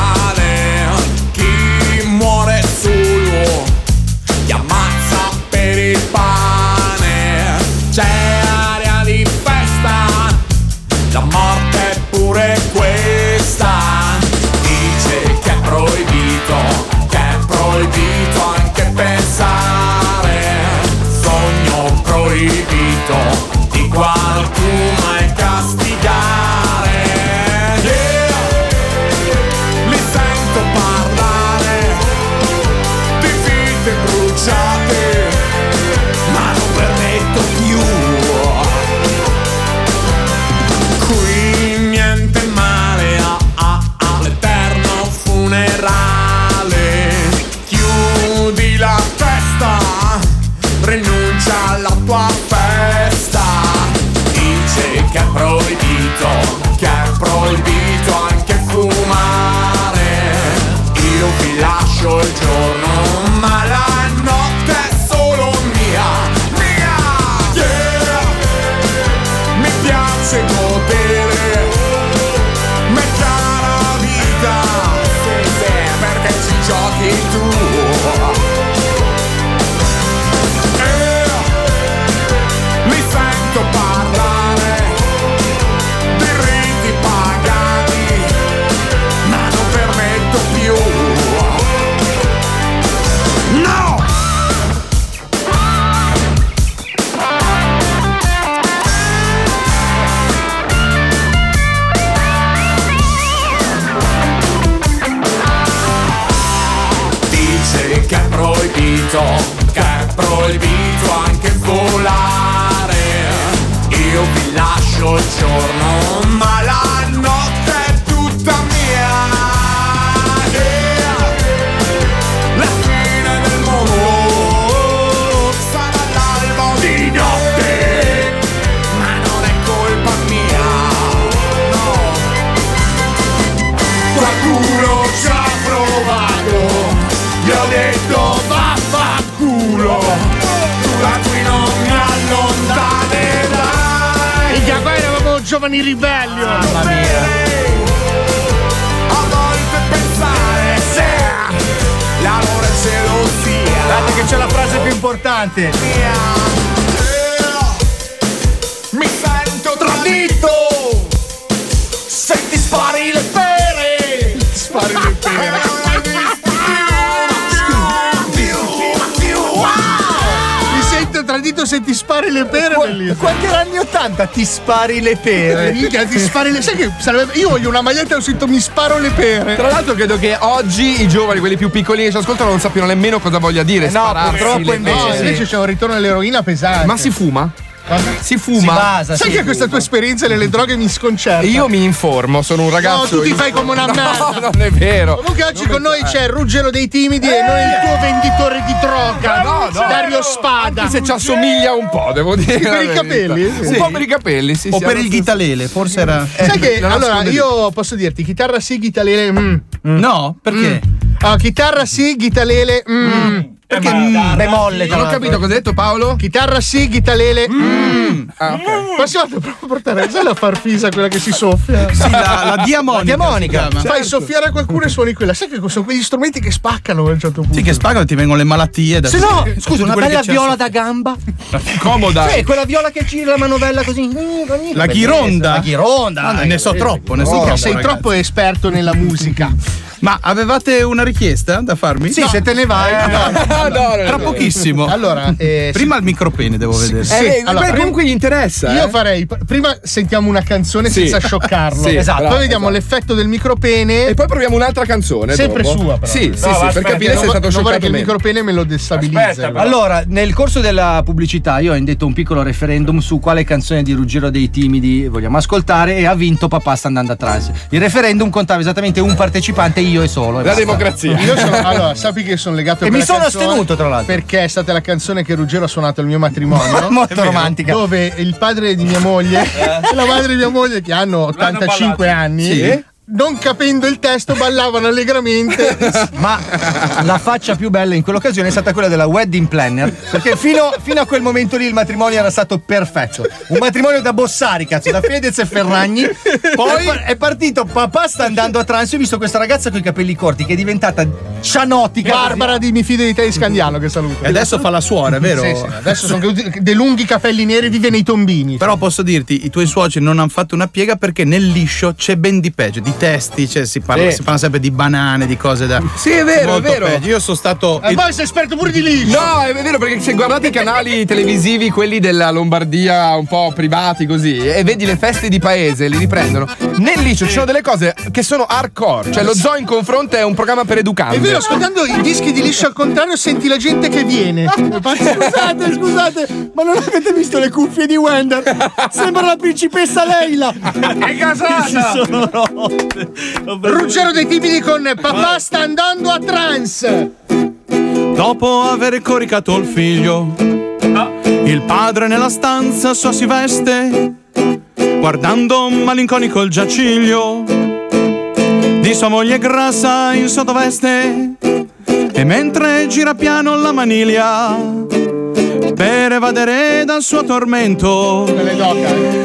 Spari le pere? Minchia, ti spari le. Sai che sarebbe. Io voglio una maglietta e ho scritto mi sparo le pere. Tra l'altro credo che oggi i giovani, quelli più piccolini che ci ascoltano, non sappiano nemmeno cosa voglia dire. Eh no, purtroppo invece. pere. invece c'è un ritorno all'eroina pesante. Ma si fuma? Si fuma? Sai che questa tua esperienza nelle droghe mi sconcerta? Io mi informo, sono un ragazzo. No, tu ti fai come una No, merda. non è vero. Comunque oggi con noi c'è Ruggero dei Timidi e non il tuo venditore di droga, No, no. Dario Spada. Anche se ci assomiglia un po', devo dire. Sì, per i capelli? Un Sì. po' per i capelli, sì. o sì, per il ghitalele, forse era. Sai che non allora io posso dirti chitarra sì, ghitalele. Mm. No, perché? Ah, chitarra sì, ghitalele. Mm. Perché mm, bemolle, Non ho capito cosa hai detto Paolo? Chitarra sì, ghitalele. Mm. Ah, ok. Prossima volta a portare la farfisa quella che si soffia? Sì, la- la diamonica La diamonica. chiama. Fai Certo. soffiare a qualcuno e suoni quella. Sai che sono quegli strumenti che spaccano a un certo punto. Sì, che spagano ti vengono le malattie. Da Se no, scusa, una bella viola da gamba. Comoda. Sì, quella viola che gira la manovella così. La ghironda. La ghironda. Ah, ne so troppo, ne so troppo. sei ragazzi. troppo esperto nella musica. Ma avevate una richiesta da farmi? Sì, se te ne vai. Tra pochissimo. Allora, eh, Prima il micropene devo vedere. Sì, Eh, allora, beh, comunque gli interessa. Io eh. farei. prima sentiamo una canzone Sì. senza scioccarlo. Sì, esatto. Poi vediamo esatto. l'effetto del micropene. E poi proviamo un'altra canzone. Sempre dopo. sua, però. Sì, sì, No, sì, per capire non se è stato Non scioccato che il micropene me lo destabilizza. Allora, nel corso della pubblicità io ho indetto un piccolo referendum su quale canzone di Ruggero dei Timidi vogliamo ascoltare e ha vinto Papà sta andando a trans. Il referendum contava esattamente un partecipante, io e solo. e La basta. democrazia. Io sono, allora, sappi che sono legato a E mi sono canzone astenuto, tra l'altro. Perché è stata la canzone che Ruggero ha suonato al mio matrimonio. Molto romantica. Dove il padre di mia moglie e la madre di mia moglie, che hanno 85 anni, Sì. Non capendo il testo, ballavano allegramente. Ma la faccia più bella in quell'occasione è stata quella della wedding planner. Perché fino, fino a quel momento lì il matrimonio era stato perfetto. Un matrimonio da Bossari, cazzo, da Fedez e Ferragni. Poi è partito, papà sta andando a trans. Io ho visto questa ragazza con i capelli corti che è diventata cianotica. Barbara di Mi fido di te di Scandiano che saluto. E adesso fa la suora, è vero? Sì, sì, adesso sono dei lunghi capelli neri vive nei tombini. Però posso dirti, i tuoi suoceri non hanno fatto una piega perché nel liscio c'è ben di peggio, di testi, cioè si parla, Sì. si parla sempre di banane, di cose da. Sì, è vero, è vero. peggio. Io sono stato. E poi sei esperto pure di liscio. No, è vero perché se guardate i canali televisivi, quelli della Lombardia un po' privati così, e vedi le feste di paese, li riprendono. Nel liceo ci sono delle cose che sono hardcore, cioè lo zoo in confronto è un programma per educandi. È vero, ascoltando i dischi di liscio al contrario senti la gente che viene. Scusate, scusate, ma non avete visto le cuffie di Wender? Sembra la principessa Leila. È casata! Ruggero dei timidi con papà sta andando a trance. Dopo aver coricato il figlio, il padre nella stanza sua si veste, guardando malinconico il giaciglio di sua moglie grassa in sottoveste. E mentre gira piano la maniglia per evadere dal suo tormento,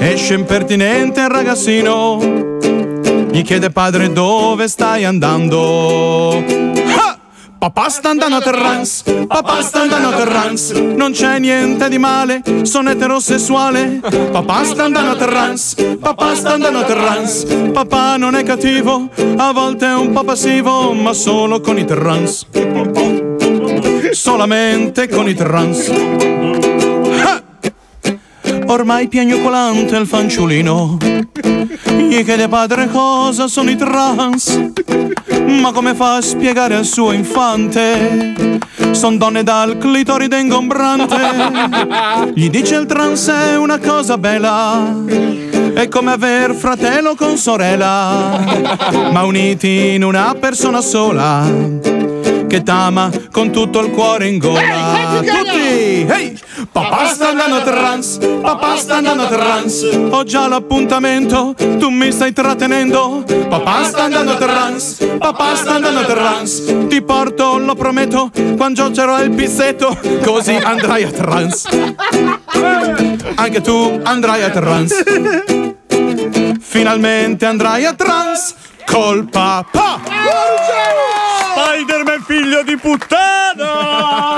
esce impertinente il ragazzino. Gli chiede padre dove stai andando. Papà sta andando a trance, papà sta andando a trance, non c'è niente di male, sono eterosessuale. Papà sta andando a trance, papà sta andando a trance, papà non è cattivo, a volte è un po' passivo, ma solo con i trans. Solamente con i trans. Ormai piagnucolante il fanciullino. Gli chiede padre cosa sono i trans? Ma come fa a spiegare al suo infante? Son donne dal clitoride ingombrante Gli dice il trans è una cosa bella. È come aver fratello con sorella. Ma uniti in una persona sola che t'ama con tutto il cuore in gola. Tutti! Hey! Papà sta andando a trans, papà sta andando a trans. Ho già l'appuntamento, tu mi stai trattenendo. Papà sta andando a trans, papà sta andando a trans. Ti porto, lo prometto, quando giocherò il pizzetto, così andrai a trans. Anche tu andrai a trans. Finalmente andrai a trans col papà. Spider-Man figlio di puttana!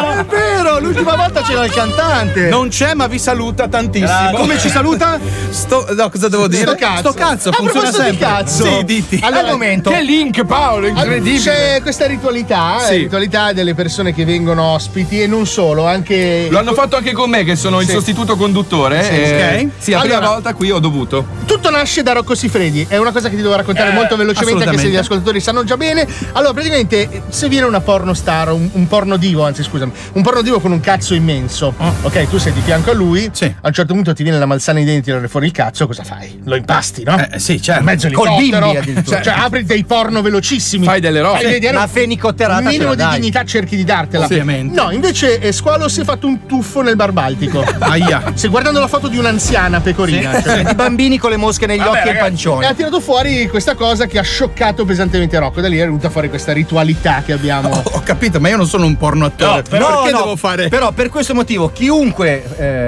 L'ultima volta c'era il cantante. Non c'è, ma vi saluta tantissimo. Come ci saluta? Sto, no, cosa devo dire? Sto cazzo. Sto cazzo, A funziona proposito di sempre. cazzo. Sì, diti. Allora, Al momento. Che link Paolo, incredibile. C'è questa ritualità, Sì. eh, ritualità delle persone che vengono ospiti e non solo, anche. Lo hanno fatto anche con me, che sono il Sì. sostituto conduttore. Sì, e- ok. Sì, la prima Allora- volta qui ho dovuto. Tutto nasce da Rocco Siffredi, è una cosa che ti devo raccontare Eh, molto velocemente, anche se gli ascoltatori sanno già bene. Allora, praticamente, se viene una porno star, un, un porno divo, anzi scusami, un porno divo con un cazzo immenso, ok, tu sei di fianco a lui, a un certo punto ti viene la malsana ai denti, tirare fuori il cazzo, cosa fai? Lo impasti, no? Eh, sì, certo. In mezzo Col all'elicottero, cioè, cioè, apri dei porno velocissimi. Fai delle robe. Fai vedere un- fenicotterata Un minimo la di dai. dignità cerchi di dartela. Ovviamente. No, invece eh, Squalo si è fatto un tuffo nel bar Baltico. Aia. Stai guardando la foto di un'anziana pecorina. cioè, Di bambini con le mosche negli Vabbè, occhi e il ragazzi, pancione. E ha tirato fuori questa cosa che ha scioccato pesantemente Rocco. Da lì è venuta fuori questa ritualità che abbiamo. Ho, ho capito, ma io non sono un porno attore. No, Perché no, devo fare? Però per questo motivo chiunque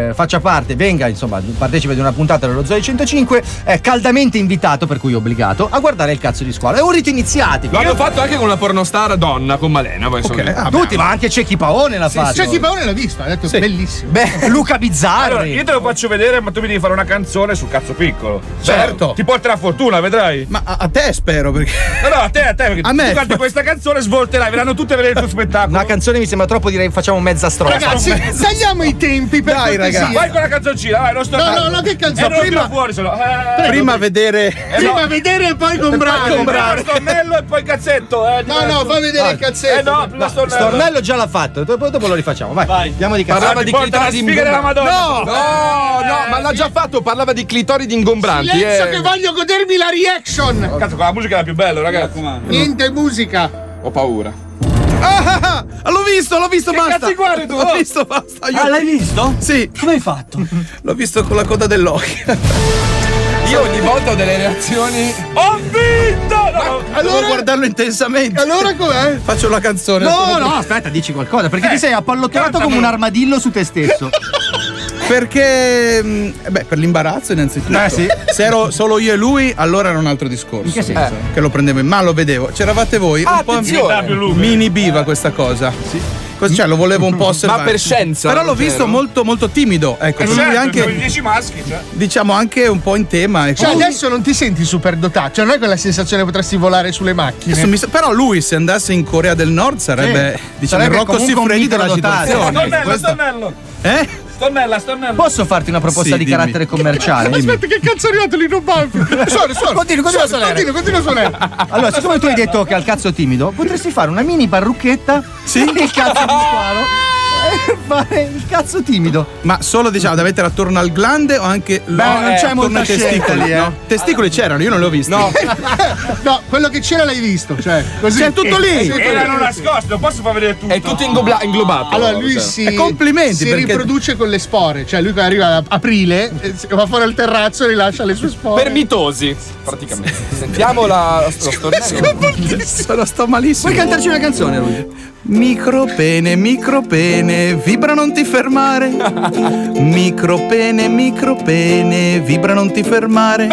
eh, faccia parte, venga, insomma, partecipe di una puntata dello Zoe 105, è caldamente invitato, per cui obbligato, a guardare il cazzo di squalo. È un rito iniziatico. Lo hanno fatto anche con una pornostar donna, con Malena. Poi sono- Ah, tutti, ma anche Cecchi Paone l'ha fatto. C'è chi Paone l'ha vista, ha detto bellissimo. Beh, Luca Bizzarri. Allora, io te lo faccio vedere, ma tu mi devi fare una canzone sul cazzo piccolo. Certo. Ti porterà fortuna, vedrai. Ma a, a te spero perché. No, no, a te, a te, perché A me. tu canti questa canzone, svolterai, verranno tutte a vedere il tuo spettacolo. Una canzone mi sembra troppo, direi facciamo mezza strofa. Ragazzi, tagliamo i tempi per Dai, cortesia. ragazzi. Vai con la canzoncina, vai, non sto No, no, no, che canzone? Eh, Prima- prima fuori, solo. Eh, Prima vedere. eh, Prima vedere e poi comprare. Comprare stornello e poi cazzetto, eh. No, no, fa vedere il cazzetto. Eh no, stornello. Stornello già l'ha fatto, dopo, dopo lo rifacciamo. Vai, Vai. andiamo di cazzo. Parlava di clitoridi Madonna. No, no, no, ma l'ha già fatto. Parlava di clitoridi ingombranti. Silenzio eh. che voglio godermi la reaction. Cazzo, con la musica è la più bella, ragazzi. Niente musica. Ho paura. Ah, l'ho visto, l'ho visto, basta. cazzo guardi tu? L'ho visto, basta. aiuto. Ah, l'hai visto? Sì, Come hai fatto? l'ho visto con la coda dell'occhio. Io ogni volta ho delle reazioni. Ho vinto! No, no. Devo guardarlo intensamente. Allora com'è? Faccio la canzone. No, no, aspetta, dici qualcosa, perché ti sei appallottolato come un armadillo su te stesso. Perché, mh, beh, per l'imbarazzo innanzitutto. Eh, sì. Se ero solo io e lui, allora era un altro discorso. In che senso? Eh, Che lo prendevo in mano, lo vedevo. C'eravate voi, Ah, un po' attenzione. mi inibiva questa cosa. Cos- Cioè, lo volevo un po' osservare. per scienza, Però l'ho Ruggero? visto molto, molto timido. Ecco, Eh, lui certo, anche. 10 maschi, cioè. Diciamo anche un po' in tema. ecco. Cioè, adesso non ti senti super dotato. Cioè, non hai quella sensazione che potresti volare sulle macchine. Mi però lui se andasse in Corea del Nord sarebbe Sì. diciamo Sarebbe il Rocco Siffredi della microdotato. situazione. Stornello, Questo- stornello. Eh? Stornella, stornella. Posso farti una proposta Sì, di carattere commerciale? Aspetta, che cazzo è arrivato lì? Non va. Suona, suona. Continua, continua a suonare. Continua, continua a suonare. Allora, siccome tu hai detto che ha il cazzo timido, potresti fare una mini parrucchetta Sì? il cazzo di squalo fare il cazzo timido. Ma solo diciamo da mettere attorno al glande o anche Beh, non c'è attorno molta ai testicoli? lì, eh. no? Testicoli c'erano, io non li ho visti. No. No, quello che c'era l'hai visto. Cioè, così. C'è tutto lì. Sì, Erano nascosti, non posso far vedere tutto. È tutto ingobla- inglobato. Allora lui Cioè. si, Eh, complimenti, si perché- riproduce con le spore, cioè lui quando arriva ad aprile eh, va fuori al terrazzo e rilascia le sue spore. Per mitosi, praticamente. Sentiamo la, lo stornello. Sono sto malissimo. Puoi cantarci una canzone, lui? Micropene, micropene, vibra non ti fermare. Micropene, micropene, vibra non ti fermare.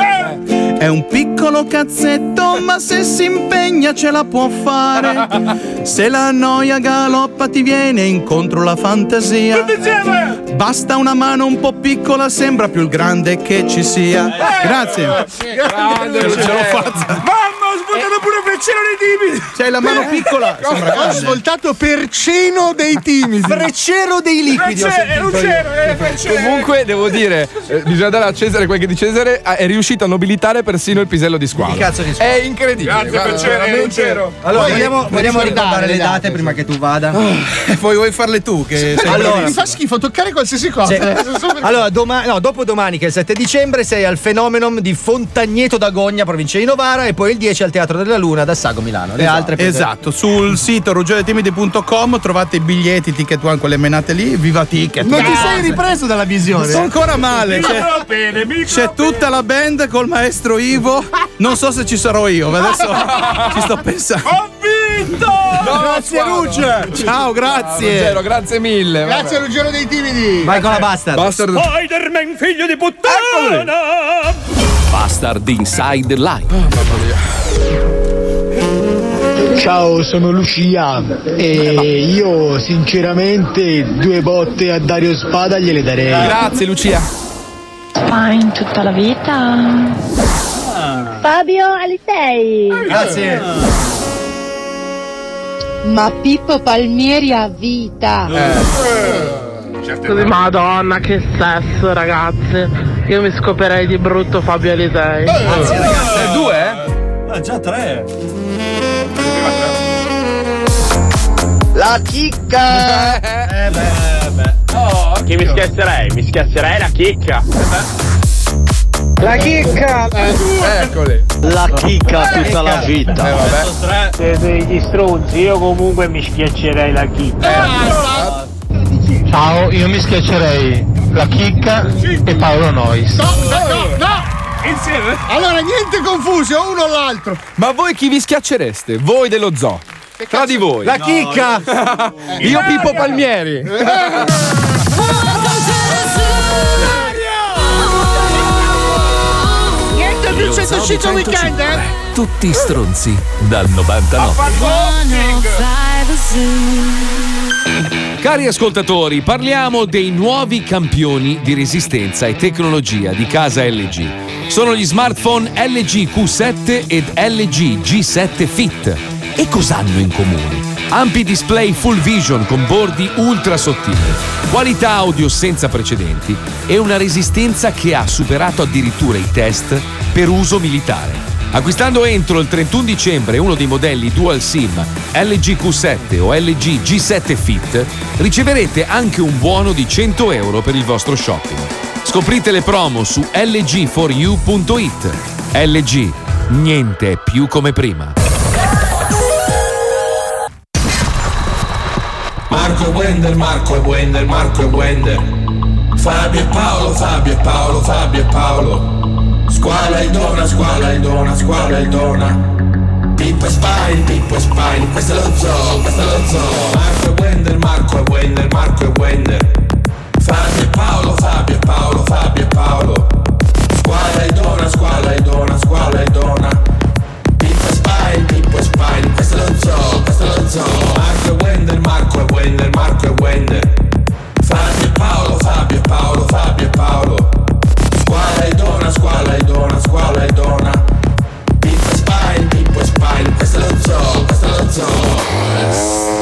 È un piccolo cazzetto, ma se si impegna ce la può fare. Se la noia galoppa ti viene incontro la fantasia. Basta una mano un po' piccola, sembra più il grande che ci sia. Grazie. Grande, Ce l'ho fatta. Mamma, ho svuotato pure Freccino dei timidi. C'hai la mano piccola. Ho svoltato per ceno dei timidi. Freccero dei liquidi. Freccero. Ruggero, eh, Freccero. Comunque devo dire, eh, bisogna dare a Cesare quel che di Cesare, è riuscito a nobilitare persino il pisello di squalo. Il cazzo di squalo. È incredibile. Grazie, guarda, Freccero, veramente- Ruggero. Allora, Poi, vogliamo, vogliamo ricordare le date prima che tu vada? Poi vuoi farle tu che sei Allora, Mi fa schifo toccare qualsiasi cosa. Sì. Allora, doma- no, dopo domani, che è il 7 dicembre, sei al Phenomenon di Fontagneto d'Agogna, provincia di Novara, e poi il 10 al Teatro della Luna ad Assago Milano. Le altre potete- Esatto, sul sito ruggioretimidi.com trovate i biglietti, ticket one, quelle menate lì, viva ticket. Non ti sei ripreso dalla visione? Sto ancora male. C'è, micropene. c'è tutta la band col maestro Ivo. Non so se ci sarò io, ma adesso ci sto pensando. Ho vinto! Grazie Ruggero. Ciao, grazie. Ruggero, grazie mille. vabbè. Grazie Ruggero dei timidi. Vai con la bastard. Bastard. Spider-Man figlio di puttana! Bastard Inside Live. Ciao, sono Lucia e io sinceramente due botte a Dario Spada gliele darei. Grazie Lucia. Fine tutta la vita. Fabio Alisei. Grazie. Ma Pippo Palmieri a vita. Madonna, che sesso, ragazze. Io mi scoperei di brutto Fabio Alisei. Grazie, ragazzi. Eh, due, eh? Ah, già tre. La chicca! Eh beh. Che mi schiaccerei? Mi schiaccerei la chicca. La chicca! Eccoli. La chicca tutta la vita. Eh, vabbè. Siete degli stronzi, io comunque mi schiaccerei la chicca. Ciao, io mi schiaccerei la chicca e Paolo Nois. No, no, no! Insieme? Allora, niente confuso, uno o l'altro. Ma voi chi vi schiaccereste? Voi dello zoo. Tra di voi. La chicca! Io Pippo Palmieri. Niente più c'è uscito il weekend, eh? Tutti stronzi dal 99. Cari ascoltatori, parliamo dei nuovi campioni di resistenza e tecnologia di casa LG. Sono gli smartphone LG Q7 ed LG G7 Fit. E cos'hanno in comune? Ampi display full vision con bordi ultra sottili, qualità audio senza precedenti e una resistenza che ha superato addirittura i test per uso militare. Acquistando entro il 31 dicembre uno dei modelli Dual SIM LG Q7 o LG G7 Fit, riceverete anche un buono di 100 euro per il vostro shopping. Scoprite le promo su lg4u.it. LG, niente più come prima. Marco e Wender, Marco e Wender, Marco e Wender. Fabio e Paolo, Fabio e Paolo, Fabio e Paolo. Squala e dona, squala e dona, squala e dona. Pippo e Spine, Pippo e Spine, questo è lo zoo, questo è lo zoo. Marco e Wender, Marco e Wender, Marco e Wender. Fabio e Paolo, Fabio e Paolo, Fabio e Paolo. Squala e dona, squala e dona, squala e dona. Lorenzo. Marco e Wender, Marco e Wender, Marco e Wender Fabio e Paolo, Fabio e Paolo, Fabio e Paolo. Squala e dona, squala e dona, squala e dona. Pippo e Spine, Pippo e Spine, questo è lo zoo, questo è lo zoo.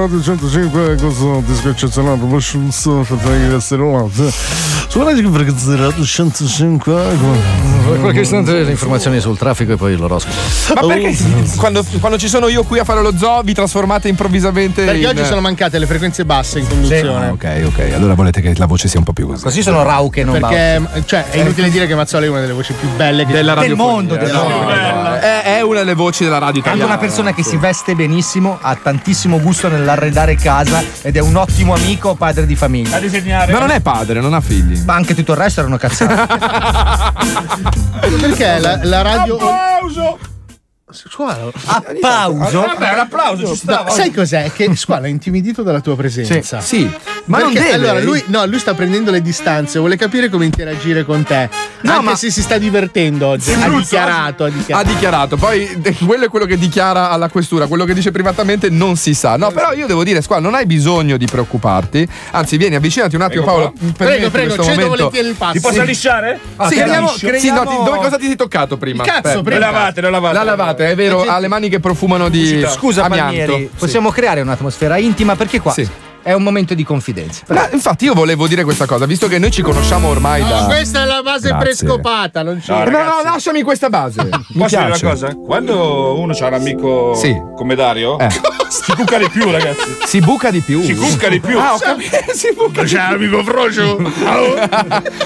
Radio 105, questo disco eccezionale, ma scelto per di essere un Su Radio perché Radio 105, Tra qualche istante le informazioni sul traffico e poi l'oroscopo. Ma perché quando, quando ci sono io qui a fare lo zoo vi trasformate improvvisamente Perché in... oggi sono mancate le frequenze basse in conduzione. Ah, ok, ok. Allora volete che la voce sia un po' più così. Così sono rauche, non Perché, cioè, è inutile dire che Mazzoli è una delle voci più belle che Della del radiofonia. mondo. del No, mondo. no, È, è una delle voci della radio Anche italiana. una persona che si veste benissimo, ha tantissimo gusto nell'arredare casa ed è un ottimo amico, padre di famiglia. A disegnare. Ma non è padre, non ha figli. Ma anche tutto il resto erano cazzate. Perché la, la radio. Applauso! Squalo. Applauso? Vabbè, un applauso ci No, stava. sai cos'è? Che Squalo è intimidito dalla tua presenza. Sì, sì. Ma non deve. Allora, lui, no, lui sta prendendo le distanze, vuole capire come interagire con te. No, anche ma- se si sta divertendo oggi. Ha dichiarato, ha Ha dichiarato. dichiarato, poi de- quello è quello che dichiara alla questura, quello che dice privatamente non si sa. No, però io devo dire, Squalo, non hai bisogno di preoccuparti. Anzi, vieni, avvicinati un attimo, Prego, Paolo. Prego, prego, cedo momento. volentieri il passo. Ti posso Sì. lisciare? Ah, sì, creiamo- sì, no, creiamo- ti- dove, cosa ti sei toccato prima? Il cazzo, prima. Le lavate, le lavate. La lavate, è vero, ha le mani che profumano di Scusa, amianto. Palmieri, possiamo creare un'atmosfera intima perché qua Sì. è un momento di confidenza. Ma infatti io volevo dire questa cosa, visto che noi ci conosciamo ormai No, da... questa è la base Grazie. prescopata, non c'è. No, no, lasciami questa base. Mi Posso dire una piace. cosa? Quando uno ha un amico Sì. come Dario, Eh. si cucca di più, ragazzi. Si buca di più. Si cucca di più. Ah, ho capito. Si buca C'è l'amico Frocio.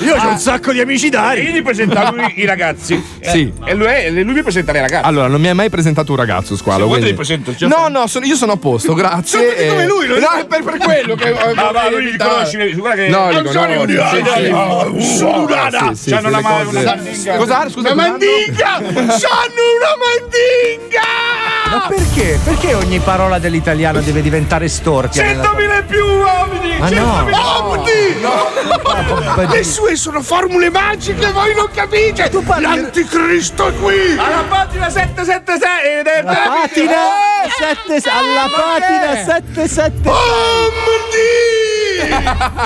Io ho un sacco di amici E dari. io gli presenta lui i ragazzi. Sì. Eh, E lui, e lui mi presenta le ragazze. Allora, non mi ha mai presentato un ragazzo, squalo. Te quindi- li presento, già No, no, sono- io sono a posto, grazie. Sono tutti come lui, non- No, è per, per quello che. Ma va, lui li conosci, guarda che. No, li Non sono sì, sì. Sì, sì, C'hanno sì, mano, cose- una mandinga. Cosa? Scusa, Una mandinga! C'hanno una mandinga! Ma perché? Perché ogni parola dell'italiano deve diventare storpia? nella- 100.000 in più uomini! Ma no. 100.000 Le sue sono formule magiche, voi non capite! L'anticristo è qui! Alla pagina 776 del La patina 7 alla patina 776.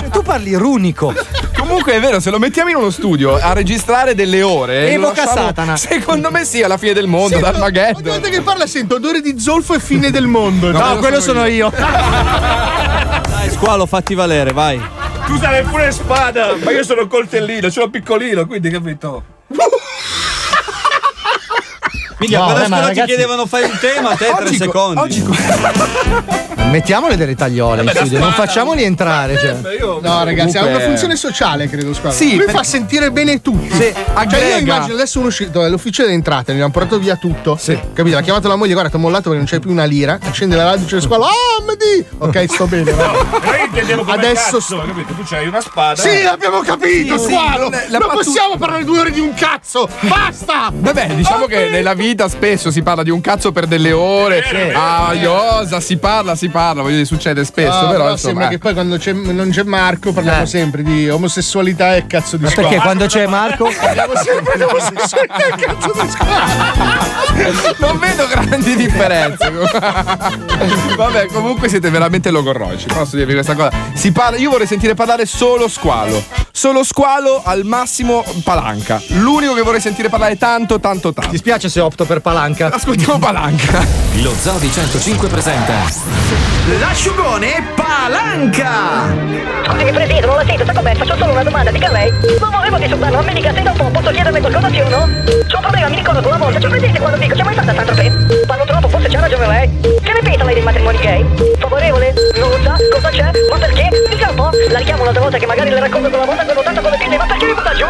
Cioè, tu parli runico. Comunque è vero, se lo mettiamo in uno studio a registrare delle ore. Evoca lasciamo- Satana. Secondo me sì, alla fine del mondo, Sì, dal no, maghetto. ogni volta che parla sento odore di zolfo e fine del mondo. No, quello sono io. Dai, squalo, fatti valere, vai. Tu sai pure spada, ma io sono coltellino, sono piccolino, quindi capito? Minchia, No, quando vabbè, ma scuola ti ragazzi- chiedevano fai un tema, te tre Oggi co- secondi. oggi co- Mettiamole delle tagliole in studio, non facciamoli entrare. Cioè. No, ragazzi, ha una funzione sociale, credo. Squadra. Sì, Lui per- fa sentire bene tutti. Sì, Cioè, io aggrega. immagino adesso uno uscito dall'ufficio delle entrate, gli hanno portato via tutto. Sì. Capito? Ha chiamato la moglie, guarda, ti ho mollato perché non c'è più una lira. Accende la radio, c'è il squalo. Ah, Medi! Ok, sto bene. io come Adesso cazzo, capito? Tu c'hai una spada. Sì, abbiamo capito, Sì, squalo! sì, la non battuta- possiamo parlare due ore di un cazzo! Basta! Vabbè, diciamo che nella vita spesso si parla di un cazzo per delle ore. Ah, iosa, si parla, si parla, voglio dire, succede spesso, Ah, però, però insomma. sembra eh. che poi quando c'è- non c'è Marco parliamo Eh. sempre di omosessualità e cazzo di Ma squalo. perché quando c'è Marco? Parliamo sempre di omosessualità e cazzo di squalo! Non vedo grandi differenze. Vabbè, comunque siete veramente logorroici. Posso dirvi questa cosa? Si parla, io vorrei sentire parlare solo squalo. Solo squalo, al massimo palanca. L'unico che vorrei sentire parlare tanto, tanto, tanto. Ti spiace se opto per palanca? Ascoltiamo palanca. Lo Zoo di 105 presenta L'asciugone palanca. Scusi, Presidente, non la sento, sta con me, faccio solo una domanda, dica lei. Non volevo disturbarlo, non mi dica se dopo posso chiederle qualcosa sì o no? C'ho un problema, mi ricordo una volta, c'è presente quando dico, c'è mai stata Sandra Pe? Parlo troppo, forse c'ha ragione lei. Che ne pensa lei dei matrimoni gay? Favorevole? Non lo sa? Cosa c'è? Ma perché? Dica un po', la richiamo un'altra volta che magari le racconto quella volta che ho tanto con le pinne, ma perché mi butta giù?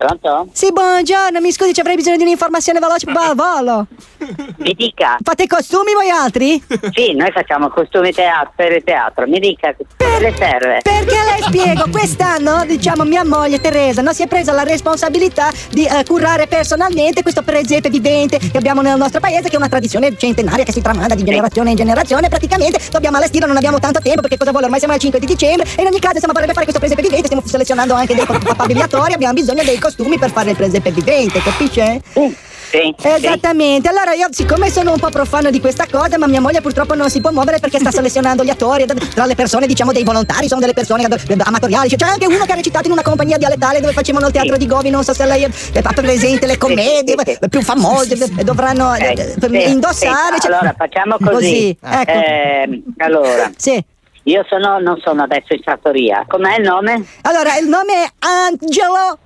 Pronto? Sì, buongiorno, mi scusi, ci avrei bisogno di un'informazione veloce, va, volo. Mi dica. Fate costumi voi altri? Sì, noi facciamo costumi teatro, per teatro. Mi dica, cosa le serve? Perché le spiego, quest'anno, diciamo, mia moglie Teresa non si è presa la responsabilità di eh, curare personalmente questo presepe vivente che abbiamo nel nostro paese, che è una tradizione centenaria che si tramanda di generazione in generazione. Praticamente dobbiamo allestirlo, non abbiamo tanto tempo perché cosa vuole? Ormai siamo al 5 di dicembre e in ogni caso stiamo per fare questo presepe vivente, stiamo selezionando anche dei papabiliatori, abbiamo bisogno dei costumi per fare il presepe vivente, capisce? Sì, Esattamente, allora io siccome sono un po' profano di questa cosa, ma mia moglie purtroppo non si può muovere perché sta selezionando gli attori, tra le persone diciamo dei volontari, sono delle persone eh, amatoriali, c'è anche uno che ha recitato in una compagnia dialettale dove facevano il teatro di Govi, non so se lei è presente le commedie eh, più famose, eh, dovranno eh, indossare. Sì, cioè- allora facciamo così. ecco. Eh, allora. Sì. Io sono, non sono adesso in sartoria. Com'è il nome? Allora, il nome è Angelo.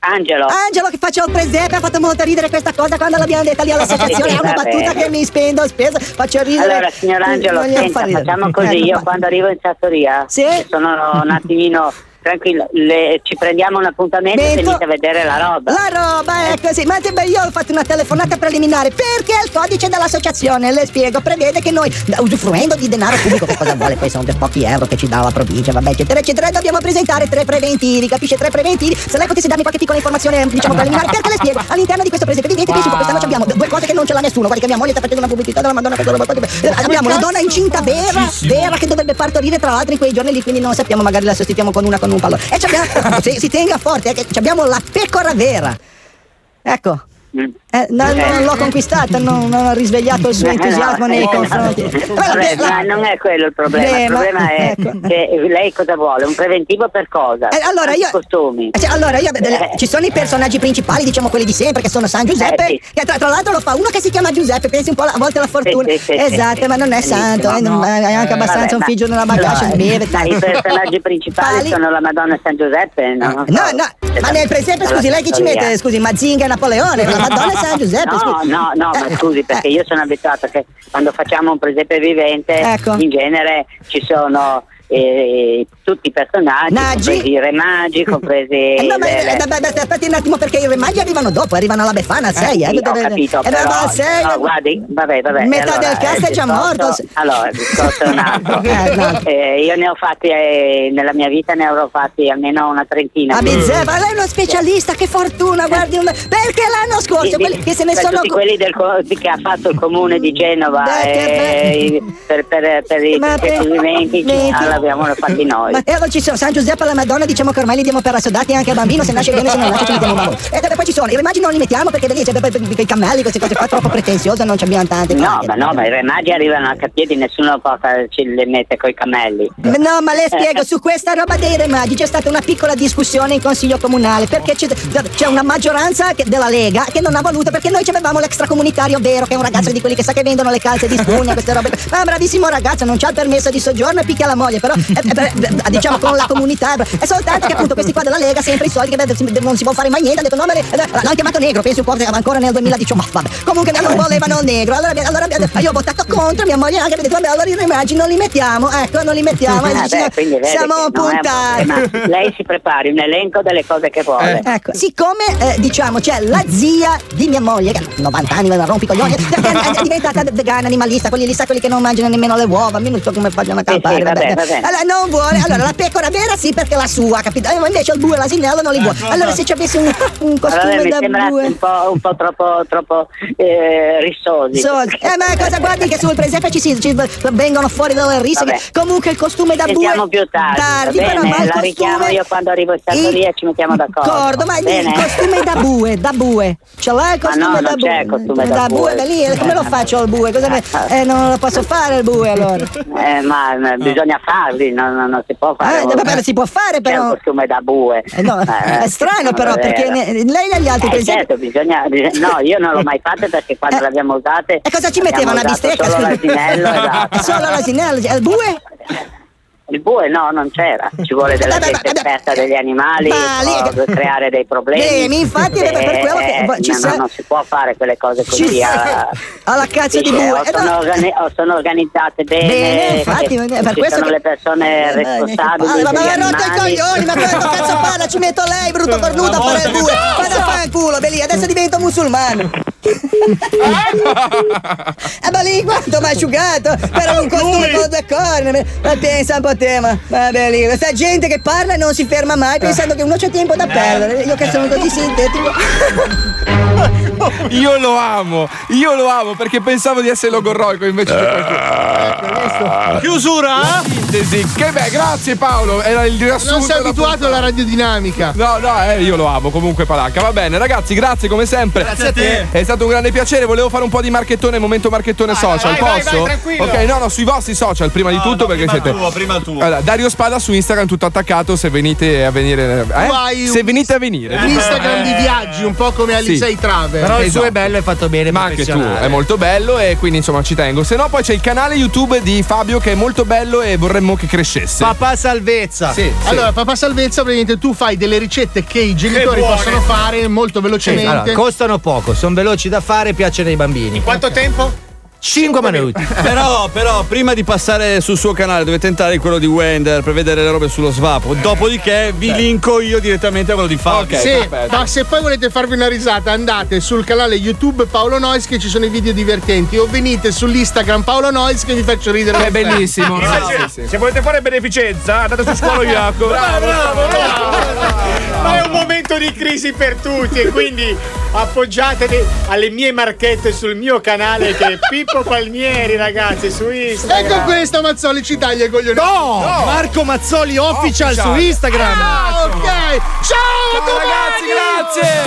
Angelo. Angelo che faccio il presepe, ha fatto molto ridere questa cosa quando l'abbiamo detta lì all'associazione, è una battuta che mi spendo spesa, faccio ridere. Allora, signor Angelo, senta, facciamo così. Ecco, Io quando arrivo in sartoria sono un attimino tranquillo. Le- ci prendiamo un appuntamento e Mento- venite a vedere la roba. La roba è così, ma te- beh, io ho fatto una telefonata preliminare perché il codice dell'associazione, le spiego, prevede che noi, usufruendo di denaro pubblico, che cosa vuole? Poi sono dei pochi euro che ci dà la provincia, vabbè, eccetera, eccetera, dobbiamo presentare tre preventivi, capisce? Tre preventivi. Se lei potesse darmi qualche piccola informazione, diciamo, preliminare, perché le spiego, all'interno di questo presepe vivente, penso che quest'anno abbiamo due cose che non ce l'ha nessuno, guardi che mia moglie sta facendo una pubblicità della Madonna, eh, abbiamo una donna incinta vera, vera, che dovrebbe partorire tra l'altro in quei giorni lì, quindi non sappiamo, magari la sostituiamo con una con un pallone. E abbiamo, si, si tenga forte, eh, abbiamo la pecora vera. Ecco. Eh, no, non l'ho conquistata, non, non ho risvegliato il suo entusiasmo nei No, confronti. Vabbè, ma non è quello il problema. Eh, il ma- problema è che lei cosa vuole? Un preventivo per cosa? Eh, allora io- costumi. Cioè, allora, io, delle- ci sono i personaggi principali, diciamo quelli di sempre, che sono San Giuseppe. Eh, Che tra, tra l'altro lo fa uno che si chiama Giuseppe, pensi un po' a volte alla fortuna. Sì, sì, sì, esatto, sì, ma non è santo, eh, no. è anche Eh, abbastanza vabbè, un ma- figlio della beve. ma I personaggi principali sono la Madonna e San Giuseppe? No, No, no, ma nel presepe, scusi, lei chi ci mette? Scusi, Mazinga e Napoleone, la Madonna e San Giuseppe, No, scusi. no, no, ma scusi, perché io sono abituata che quando facciamo un presepe vivente, Ecco. in genere ci sono eh, tutti i personaggi, Naggi. compresi i re magi, compresi Eh, no, ma, le- eh, aspetti un attimo perché i remaggi arrivano dopo, arrivano alla Befana al 6, eh, sì, ho dove- capito, eh, però, ma al 6, no, guardi, vabbè, vabbè. Metà allora, del cast è già discorso- morto. Allora, il discorso è un altro. Eh, no. Eh, io ne ho fatti, eh, nella mia vita ne avrò fatti almeno una trentina. A bizzeffa, lei è uno specialista, che fortuna, guardi, un- perché l'anno scorso Di- quelli che se ne per sono tutti quelli del che ha fatto il comune di Genova Beh, eh, i- per, per, per i Ma per- procedimenti Metti- l'abbiamo fatti noi. Ma e allora ci sono San Giuseppe e la Madonna, diciamo che ormai li diamo per assodati anche al bambino, se nasce bene, se non nasce ci mettiamo un bambino. E poi ci sono, i remaggi non li mettiamo perché vedi, c'è i cammelli, queste cose qua troppo pretenziose, non ci abbiamo tante. No, ma no, ma i re magi arrivano anche a piedi, nessuno porta, ci le mette coi cammelli. No, ma le spiego, su questa roba dei remaggi c'è stata una piccola discussione in consiglio comunale perché c'è, c'è una maggioranza che- della Lega che non ha voluto perché noi ci avevamo l'extracomunitario vero che è un ragazzo di quelli che sa che vendono le calze di spugna, queste robe. Ma bravissimo ragazzo, non c'ha il permesso di soggiorno e picchia la moglie, però eh, eh, eh, diciamo con la comunità. È soltanto che appunto questi qua della Lega, sempre i soldi che non si può fare mai niente, hanno detto no, ma eh, l'hanno chiamato negro, penso un po' ancora nel 2018, ma vabbè. Comunque non volevano il negro. Allora, allora io ho votato contro, mia moglie anche mi ha detto vabbè allora i remaggi non li mettiamo, ecco, non li mettiamo. Ah, beh, siamo puntati. problema. Lei si prepari un elenco delle cose che vuole. Ecco, siccome eh, diciamo c'è la zia di mia moglie, che ha 90 anni, me la rompi coglioni, è, diventata vegana, animalista, quelli lì sa quelli che non mangiano nemmeno le uova, io non so come facciano a campare. sì, va bene, va bene. Allora non vuole, allora la pecora vera sì perché è la sua, capito? Eh, ma invece il bue e l'asinello non li vuole. Allora se ci avessi un, un Allora, costume mi da sembra bue. un po', un po' troppo, troppo eh, rissosi. So- eh, ma cosa guardi che sul presepe ci, si- ci vengono fuori risse. Vabbè. Comunque il costume da bue. Sentiamo più tardi, tardi va però bene? ma il la richiamo costume- io quando arrivo in sartoria e ci mettiamo d'accordo. D'accordo, ma va il bene? costume da bue, da bue. Ce l'hai il Ma costume no, da non bue? c'è il costume da bue. beh, lì, come lo faccio il bue? Cosa me- eh, non lo posso fare il bue allora. Eh, ma ma bisogna farli, non, non- non si può fare. Eh, vabbè, si può fare C'è però. un costume da bue. Eh, no, Eh, è strano però è perché ne- lei e gli altri Eh, certo, bisogna, bisogna- No, io non l'ho mai fatta perché quando l'abbiamo usate. E cosa ci abbiamo metteva una bistecca? Solo l'asinello, esatto. Solo l'asinello, il bue? Il bue no, non c'era. Ci vuole della Vabbè, gente esperta degli animali, Ma lì- può creare dei problemi. Beh, infatti, Eh, per quello che- eh, ci no, sa- no, non si può fare quelle cose così. Ci- a- alla cazzo di bue. o Eh, sono, no. organi- o sono organizzate bene, Bene, infatti, per ci questo sono che- le persone Eh, responsabili. Ma ma mi ha rotto i animali. coglioni, ma quanto cazzo parla? Ci metto lei, brutto cornuto, a fare il bue. Vada a fare il culo, belì, adesso divento musulmano. Eh, ma lì quanto mi ha asciugato per un costume con due corna. Ma pensa un po' te, ma. Vabbè lì, questa gente che parla e non si ferma mai pensando che uno c'ha tempo da perdere. Io che sono così sintetico. Io lo amo, io lo amo perché pensavo di essere logorroico invece che qualcuno. Chiusura? Sintesi. Che beh, grazie Paolo. Era il riassunto. Non sei abituato alla radiodinamica. No, no, eh, io lo amo comunque Palanca. Va bene, ragazzi, grazie come sempre. Grazie a te. È stato un grande piacere. Volevo fare un po' di marchettone, momento marchettone social. vai, vai, Posso? vai, tranquillo. ok, no, no, sui vostri social prima di tutto perché prima siete. tuo, prima tuo. Allora, Dario Spada su Instagram tutto attaccato se venite a venire. Tu Eh? Se venite a venire. Un Instagram di viaggi, un po' come Alisei Sì. Travel. Però il suo Esatto. è bello e fatto bene. Ma anche tu, è molto bello e quindi insomma ci tengo. Se no, poi c'è il canale YouTube di Fabio che è molto bello e vorremmo che crescesse. Papà salvezza. Sì, sì. Allora, papà salvezza, praticamente tu fai delle ricette che i genitori buone. possono fare molto velocemente. Allora, costano poco, sono veloci da fare, piacciono ai bambini. Quanto tempo? 5 minuti. Però, però, prima di passare sul suo canale dovete entrare in quello di Wender per vedere le robe sullo svapo. Dopodiché vi linko io direttamente a quello di Fabio. Sì, ma se poi volete farvi una risata, andate sul canale YouTube Paolo Nois che ci sono i video divertenti o venite sull'Instagram Paolo Nois che vi faccio ridere. È bellissimo. Invece, Se volete fare beneficenza, andate su Scuola Iacco. Ma è un momento di crisi per tutti e quindi appoggiatevi alle mie marchette sul mio canale che è Pippo Palmieri, ragazzi, su Instagram. E con questo Mazzoli ci taglia i coglioni. No! Marco Mazzoli official, su Instagram. Ah, ok. Ciao, domani! ragazzi, grazie.